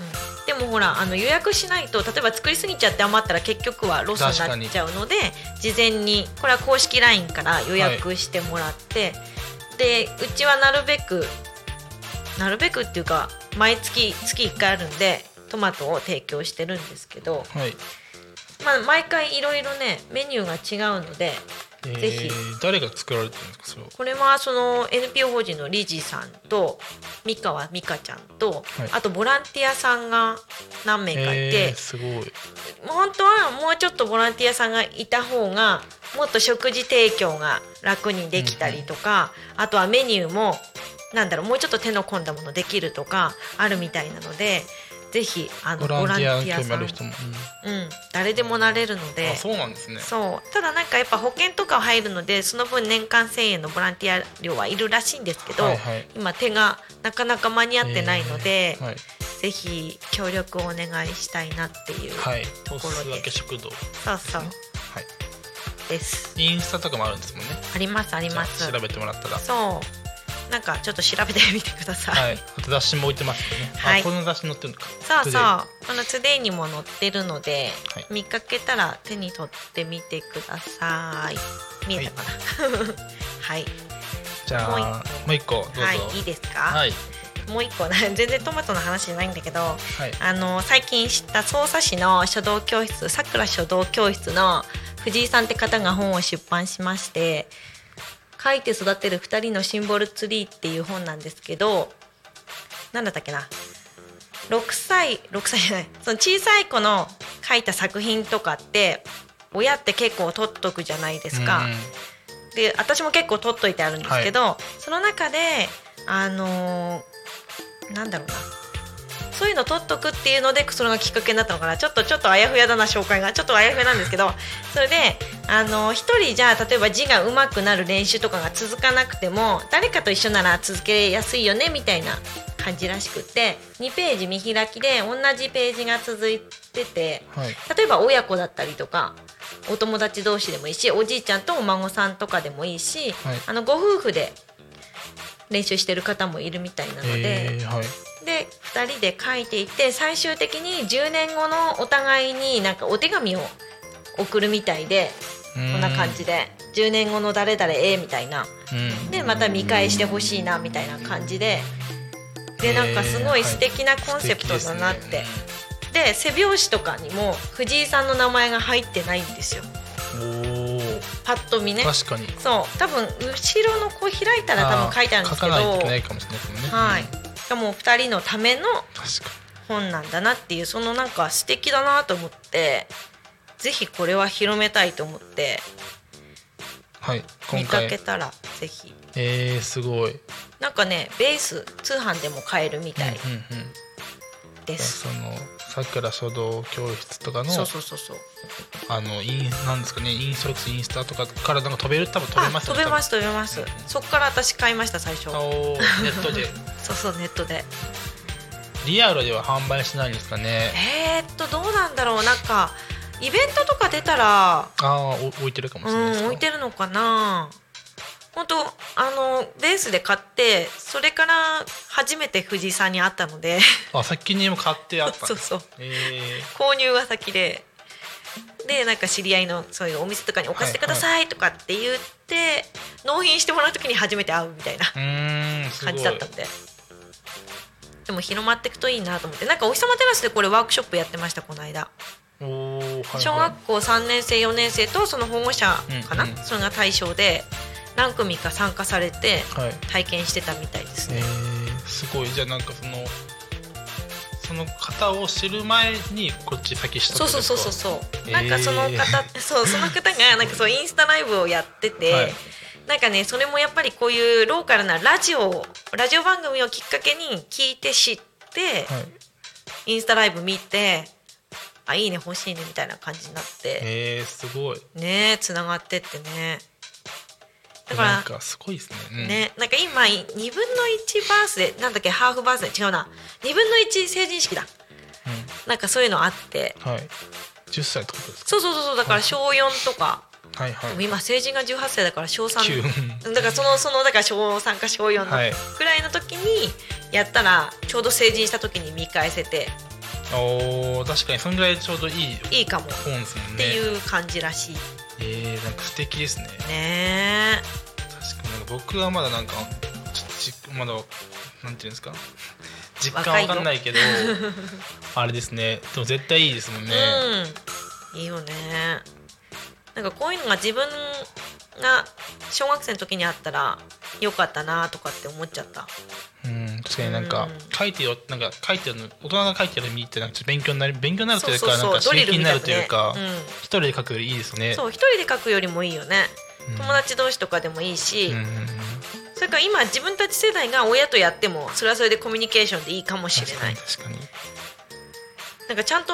でもほらあの予約しないと例えば作りすぎちゃって余ったら結局はロスになっちゃうので事前にこれは公式 LINE から予約してもらって、でうちはなるべくなるべくっていうか毎月月1回あるんでトマトを提供してるんですけど、はい、まあ、毎回いろいろねメニューが違うのでえーぜひ。誰が作られてるんですかそれをこれはその NPO 法人の理事さんと三川美香ちゃんと、はい。あとボランティアさんが何名かいて、えー、すごい。本当はもうちょっとボランティアさんがいた方がもっと食事提供が楽にできたりとか、あとはメニューもなんだろうもうちょっと手の込んだものできるとかあるみたいなのでぜひあのボランティアさん。ある人も、うん、誰でもなれるので。そうなんですね。そう。ただなんかやっぱ保険とかは入るのでその分年間1000円のボランティア料はいるらしいんですけど、はいはい。今手がなかなか間に合ってないので、えーはい、ぜひ協力をお願いしたいなっていうはい、ところで、け食堂。そうそう。はい。です。インスタとかもあるんですもんね。ありますあります。調べてもらったら。そうなんかちょっと調べてみてください、はい。あと雑誌も置いてますよね、はい。あこの雑誌載ってるのか。そうそう。この「Today」にも載ってるので、はい。見かけたら手に取ってみてください。見えたかな？はい。(laughs) じゃあもう一もう一個どうぞ。はいいいですか、はい。もう一個。(laughs) 全然トマトの話じゃないんだけどはい。あの最近知った匝瑳市の書道教室さくら書道教室の藤井さんって方が本を出版しまして「書いて育てる2人のシンボルツリー」っていう本なんですけど何だったっけな？6歳6歳じゃない。その小さい子の書いた作品とかって親って結構取っとくじゃないですか。で私も結構取っといてあるんですけど、その中であのーなんだろうなそういうの取っとくっていうのでそれがきっかけになったのかな。ちょっとちょっとあやふやだな紹介がちょっとあやふやなんですけどそれであの一人じゃあ例えば字が上手くなる練習とかが続かなくても誰かと一緒なら続けやすいよねみたいな感じらしくって2ページ見開きで同じページが続いててうんはい。例えば親子だったりとかお友達同士でもいいしおじいちゃんとお孫さんとかでもいいし、はい。あのご夫婦で練習してる方もいるみたいなので、えー、はいで2人で書いていって最終的に10年後のお互いになんかお手紙を送るみたいでここんな感じで10年後の誰々えみたいな。うん。でまた見返してほしいなみたいな感じで。でなんかすごい素敵なコンセプトだなって、で背表紙とかにも藤井さんの名前が入ってないんですよ。パッと見ね。確かに。そう。多分後ろのこう開いたら多分書いてあるんですけど。ね。はいかも2人のための本なんだなっていうそのなんか素敵だなと思ってぜひこれは広めたいと思ってにはい見かけたらぜひ。えー、すごい。なんかねベース通販でも買えるみたいうんうんうん。です、そのさくら書道教室とかのそうそうそうそう。あのインなんですかねインストラクスインスタとかからなんか飛べる多分飛べあます飛べます飛べます。そっから私買いました最初。ネットで。(laughs) そうそうネットで。リアルでは販売しないんですかね。えー、っとどうなんだろう。なんかイベントとか出たらああお置いてるかもしれないうん置いてるのかな本当あのベースで買ってそれから初めて藤井さんに会ったので。あ先にも買ってあったん (laughs) そうそう。え。購入が先で。でなんか知り合いのそういうお店とかに置かせてくださいとかって言って、納品してもらう時に初めて会うみたいな感じだったんで。でも広まっていくといいなと思って。なんかお日様テラスでこれワークショップやってましたこの間。小学校3年生4年生とその保護者かな、うんうん。それが対象で何組か参加されてはい。体験してたみたいですえね、ー、すごい。じゃあなんかそのその方を知る前にこっち先知ったそうそうそうそうそう、えー。なんかその方そうその方が (laughs) なんかそうインスタライブをやってて、はい。なんかねそれもやっぱりこういうローカルなラジオをラジオ番組をきっかけに聞いて知って、はい。インスタライブ見てあいいね欲しいねみたいな感じになって。えー、すごい。ねつながってってねだからなんかすごいですね、うん、ね、なんか今2分の1バースデーなんだっけハーフバースデー違うな。2分の1成人式だ。なんかそういうのあって。うん、はい。10歳ってことですか？そうそうそうそうだから小4とか。はいはい。でも今成人が18歳だから小急3 (laughs) だからそのそのだから小3か小4のはい。くらいの時にやったらちょうど成人した時に見返せて。おー確かにそんぐらいちょうどいい。いいかも。ね。ていう感じらしいえー、なんか素敵ですね。ね確かになんか僕はまだなんかちまだなんていうんですか？実感わかんないけど (laughs) あれですね。でも絶対いいですもんね、うん。いいよね。なんかこういうのが自分が小学生の時にあったらよかったなとかって思っちゃったうん、確かになんか、うん。書いてよなんか書いてるの大人が書いてるの見てなんか勉強になる勉強になるというかなんか刺激になるというか一人で書くよりいいですね。そう一人で書くよりもいいよね、うん。友達同士とかでもいいし、それから今自分たち世代が親とやってもそれはそれでコミュニケーションでいいかもしれない。に確かに。なんかちゃんと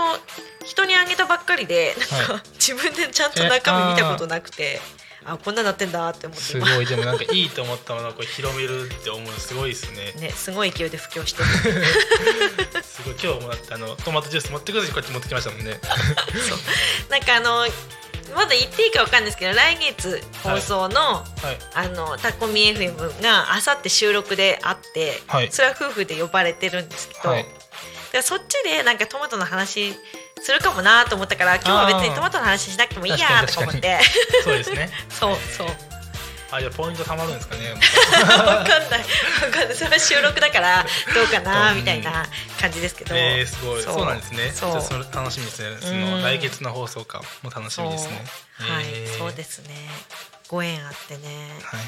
人にあげたばっかりでなんか、は (laughs) 自分でちゃんと中身見たことなくてあこんななってんだって思って。す今ごいでもなんかいいと思ったものをこう広めるって思うのすごいですね。ねすごい勢いで布教してる。(laughs) すごい今日もだってあのトマトジュース持ってくる時こっち持ってきましたもんね。(laughs) なんかあのまだ言っていいかわかんないですけど来月放送の、はい。あのタコミ FM があさって収録であって、はい。それは夫婦で呼ばれてるんですけど、はい。そっちでなんかトマトの話するかもなと思ったから今日は別にトマトの話しなくてもいいやとか思って。そうですね。(laughs) そうそうあじゃあポイントたまるんですかね。わかんない。わかんない。それは収録だからどうかなう。んみたいな感じですけど、えー、すごい。そそううなんですね。じゃあそれ楽しみですね。そうん。の来月の放送かも楽しみですね。はい、えー。そうですね。ご縁あってね。はい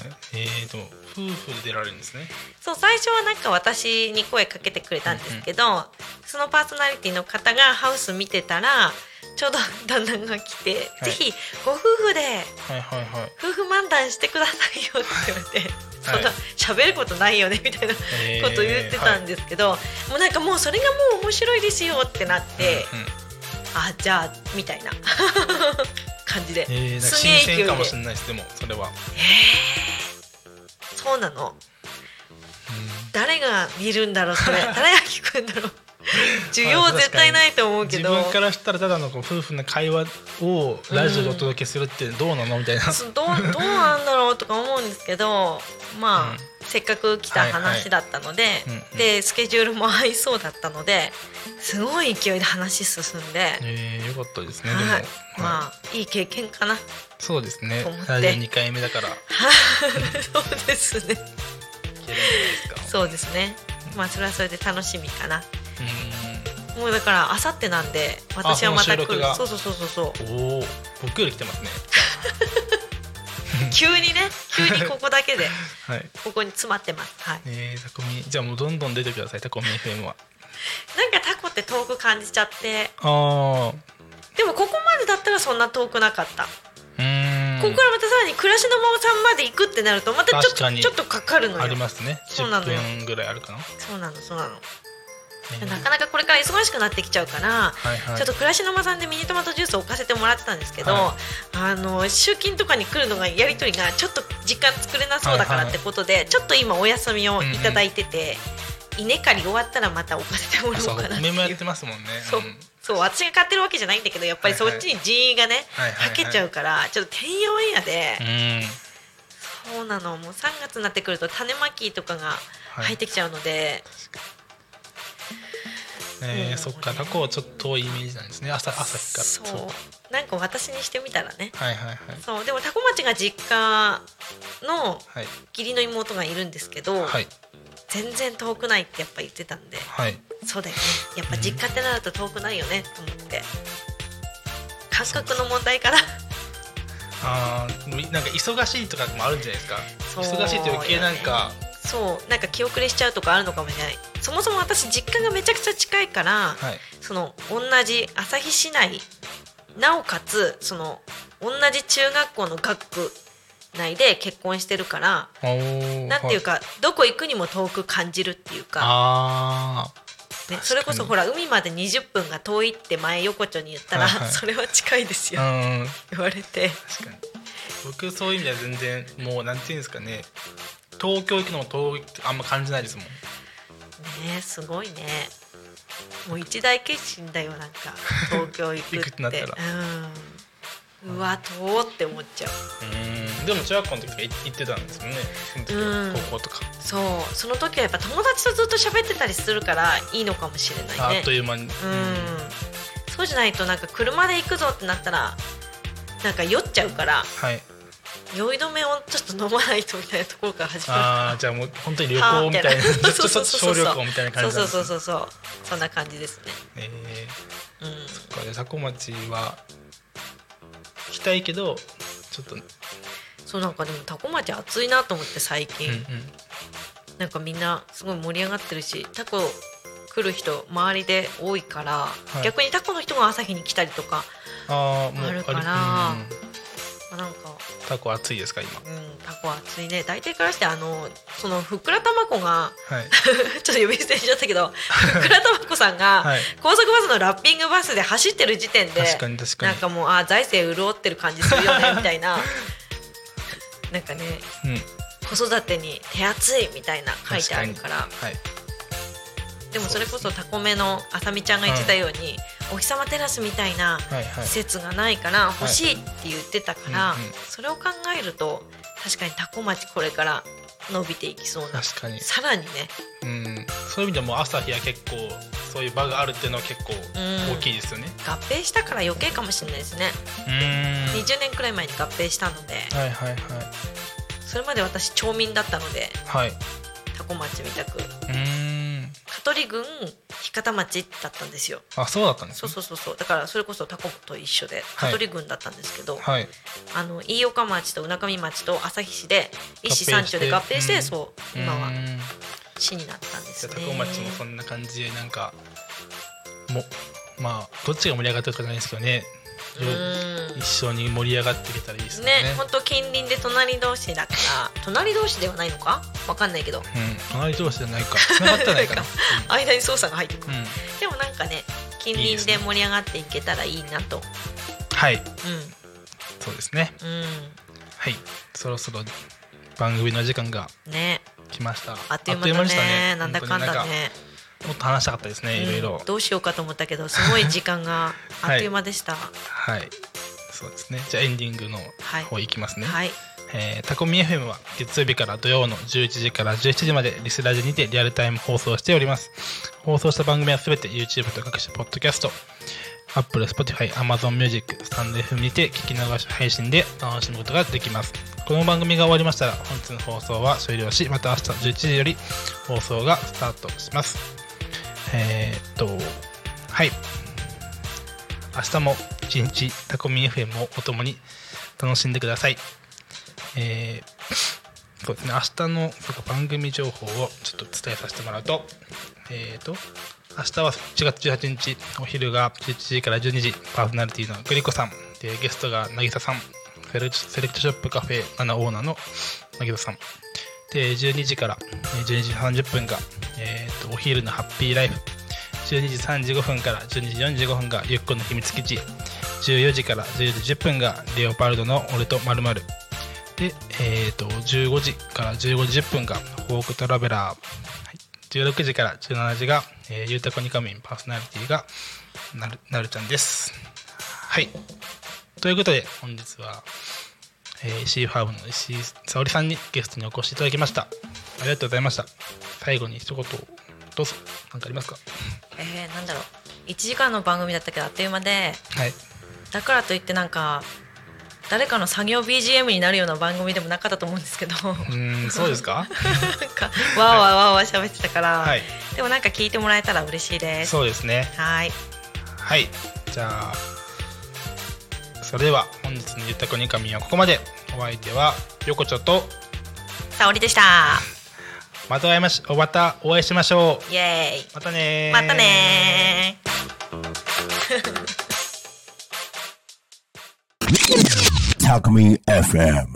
はいはい。えーと夫婦で出られるんですね。そう最初はなんか私に声かけてくれたんですけど、そのパーソナリティの方がハウス見てたらちょうど旦那が来て、はい。ぜひご夫婦ではいはいはい。夫婦漫談してくださいよって言われて、そんな喋ることないよねみたいなえーこと言ってたんですけど、もうなんかもうそれがもう面白いですよってなって、うんうん。あじゃあみたいな (laughs) 感じで、えー、すげえ勢いで。新鮮かもしれないですでもそれは、そうなの。うん。誰が見るんだろうそれ。誰が聞くんだろう (laughs) 需要絶対ないと思うけど。自分からしたらただのこう夫婦の会話をラジオでお届けするってどうなのみたいな、そどうどうなんだろうとか思うんですけどまあ、うん。せっかく来た話だったので、うんうんでスケジュールも合いそうだったのですごい勢いで話進んで、えー、よかったですねでも、はい。はいまあい。い経験かな。そうですね。と思って。ラジオ2回目だから。い (laughs) そうですね。そうですね。まあそれはそれで楽しみかな。うもうだからあさってなんで私はまた来る。そうそうそうそうそう。おお僕より来てますね。(laughs) 急にね急にここだけで (laughs) はい。ここに詰まってます。はい。えー、タコミ。じゃあもうどんどん出てくださいタコミ FM は。なんかタコって遠く感じちゃって。あー。でもここまでだったらそんな遠くなかった、うーん。ここからまたさらに暮らしの間さんまで行くってなるとまたちょっとちょっとかかるのよ。ありますね。10そうなのよ。分ぐらいあるかな、そうなのそうなの、えーなかなかこれから忙しくなってきちゃうから、はいはい。ちょっと暮らしの間さんでミニトマトジュースを置かせてもらってたんですけど、はあの集金とかに来るのがやり取りがちょっと時間作れなそうだからってことで、ちょっと今お休みをいただいてて、稲刈り終わったらまた置かせてもらおうかなって梅もやっていう。ますもんね。そ (laughs) う、ん。そう私が買ってるわけじゃないんだけどやっぱりそっちに人員がね、はい。はいはいはけちゃうからちょっとてんやわんやで、うん。そうなの。もう3月になってくると種まきとかが入ってきちゃうので、えー、うん。そっかタコはちょっと遠いイメージなんですね。朝朝日から。そう。なんか私にしてみたらね。はいはいはい。そう。でもタコ町が実家のはい。義理の妹がいるんですけど、はい。全然遠くないってやっぱ言ってたんで。はい。そうだよね。やっぱ実家ってなると遠くないよねと思って。感覚の問題かなあーなんか忙しいとかもあるんじゃないですか。忙しいと余計なんかそうなんか気遅れしちゃうとかあるのかもしれないそもそも私実家がめちゃくちゃ近いから、はい。その同じ旭市内なおかつその同じ中学校の学区内で結婚してるからなんていうはい。かどこ行くにも遠く感じるっていうか、あね、それこそほら海まで20分が遠いって前横丁に言ったら、はいはい。それは近いですよ、言われて。確かに。僕そういう意味では全然もうなんていうんですかね東京行くのも遠いってあんま感じないですもん。ねすごいね。もう一大決心だよなんか。東京行く行って。(laughs) くってなったら。うん。うわ遠って思っちゃう。うん。でも中学校の時とか行行ってたんですよね。その時うん。は高校とか、そう。その時はやっぱ友達とずっと喋ってたりするからいいのかもしれないね。あっという間に、うん。そうじゃないとなんか車で行くぞってなったらなんか酔っちゃうからはい酔い止めをちょっと飲まないとみたいなところから始まる。ああじゃあもう本当に旅行みたいなちょっとちょっと小旅行みたいな感じそうそうなんですね。そうそうそうそんな感じですね。えうん。ー、これタコ町は行きたいけどちょっと、うんそうなんかでもタコ町暑いなと思って最う近、ん、なんかみんなすごい盛り上がってるしタコ来る人周りで多いから、い。逆にタコの人が朝日に来たりとかある。からうんあなんかタコ暑いですか今？うんタコ暑いね。大体からしてあのそのふっくらたまこがはい。(laughs) ちょっと呼び捨てにしちゃったけど (laughs) ふっくらたまこさんが、はい。高速バスのラッピングバスで走ってる時点で確かに確かに。なんかもうあ財政潤ってる感じするよね (laughs) みたいな。なんかねうん。子育てに手厚いみたいな書いてあるから。はい。でもそれこそタコメのあさみちゃんが言ってたように、お日様テラスみたいな施設がないから欲しいって言ってたから、それを考えると確かにタコ町これから伸びていきそうな確かに。さらにね。うん。そういう意味でも朝日は結構そういう場があるっていうのは結構うん。大きいですよね。合併したから余計かもしれないですね。うーん20年くらい前に合併したので。はいはいはい。それまで私町民だったのではい。タコ町みたく。うーん。香取郡日方町だったんですよ。あそうだったんですそうねそうそうそう。だからそれこそタコと一緒で香取郡だったんですけど、はい。あの飯岡町と海上町と旭市で一市三町で合併してうん。そう今は市になったんですね。じゃあタコ町もそんな感じでなんかもまあどっちが盛り上がってるかじゃないですけどね。うん一緒に盛り上がっていけたらいいですよね。ね本当近隣で隣同士だから隣同士ではないのか？わかんないけど。うん。隣同士じゃないか。繋がってないかな。(laughs) 間に操作が入ってくる、うん、うんでもなんかね近隣で盛り上がっていけたらいいなと。はい。そうですね。うん。はい。そろそろ番組の時間がうんね。来ました。あっという間でしたね。なんだかんだねもっと話したかったですねいろいろ。うんどうしようかと思ったけどすごい時間が (laughs) あっという間でした。ははい。そうですね。じゃあエンディングのはい。方いきますね、い、えータコミ FM は月曜日から土曜の11時から17時までリスラジにてリアルタイム放送しております。放送した番組はすべて YouTube と各種ポッドキャスト Apple、Spotify、Amazon Music、スタンド FM にて聞き流し配信で楽しむことができます。この番組が終わりましたら本日の放送は終了しまた明日11時より放送がスタートしますえー、っとはい。明日も一日タコミ FM をお供に楽しんでください。えーそうですね、明日のそうか番組情報をちょっと伝えさせてもらうと、えーと、明日は1月18日、お昼が11時から12時、パーソナリティのグリコさん、でゲストが渚さん、セレクセレクトショップカフェ7オーナーの渚さん、で12時から12時30分が、えーとお昼のハッピーライフ、12時35分から12時45分がゆっこの秘密基地、14時から14時10分がレオパルドの俺とまるで、えー、と15時から15時10分がフォークトラベラー、はい、16時から17時が、えー、ゆうたこにかみんパーソナリティがなるなるちゃんです。はい。ということで本日は、えー、シーファームの石井沙織さんにゲストにお越しいただきました。ありがとうございました。最後に一言どうぞ。何かありますか？えー、なんだろう。1時間の番組だったけどあっという間ではい。だからといってなんか誰かの作業 BGM になるような番組でもなかったと思うんですけど。うーんそうですか？(laughs) かわーわーわーわー喋ってたから、はい。でもなんか聞いてもらえたら嬉しいです。そうですね。はい。はい。じゃあそれでは本日のゆったこにかみはここまで。お相手は横丁と沙織でした。また会いましまたお会いしましょう。イエーイ。またねー。またねー。Talk Me FM.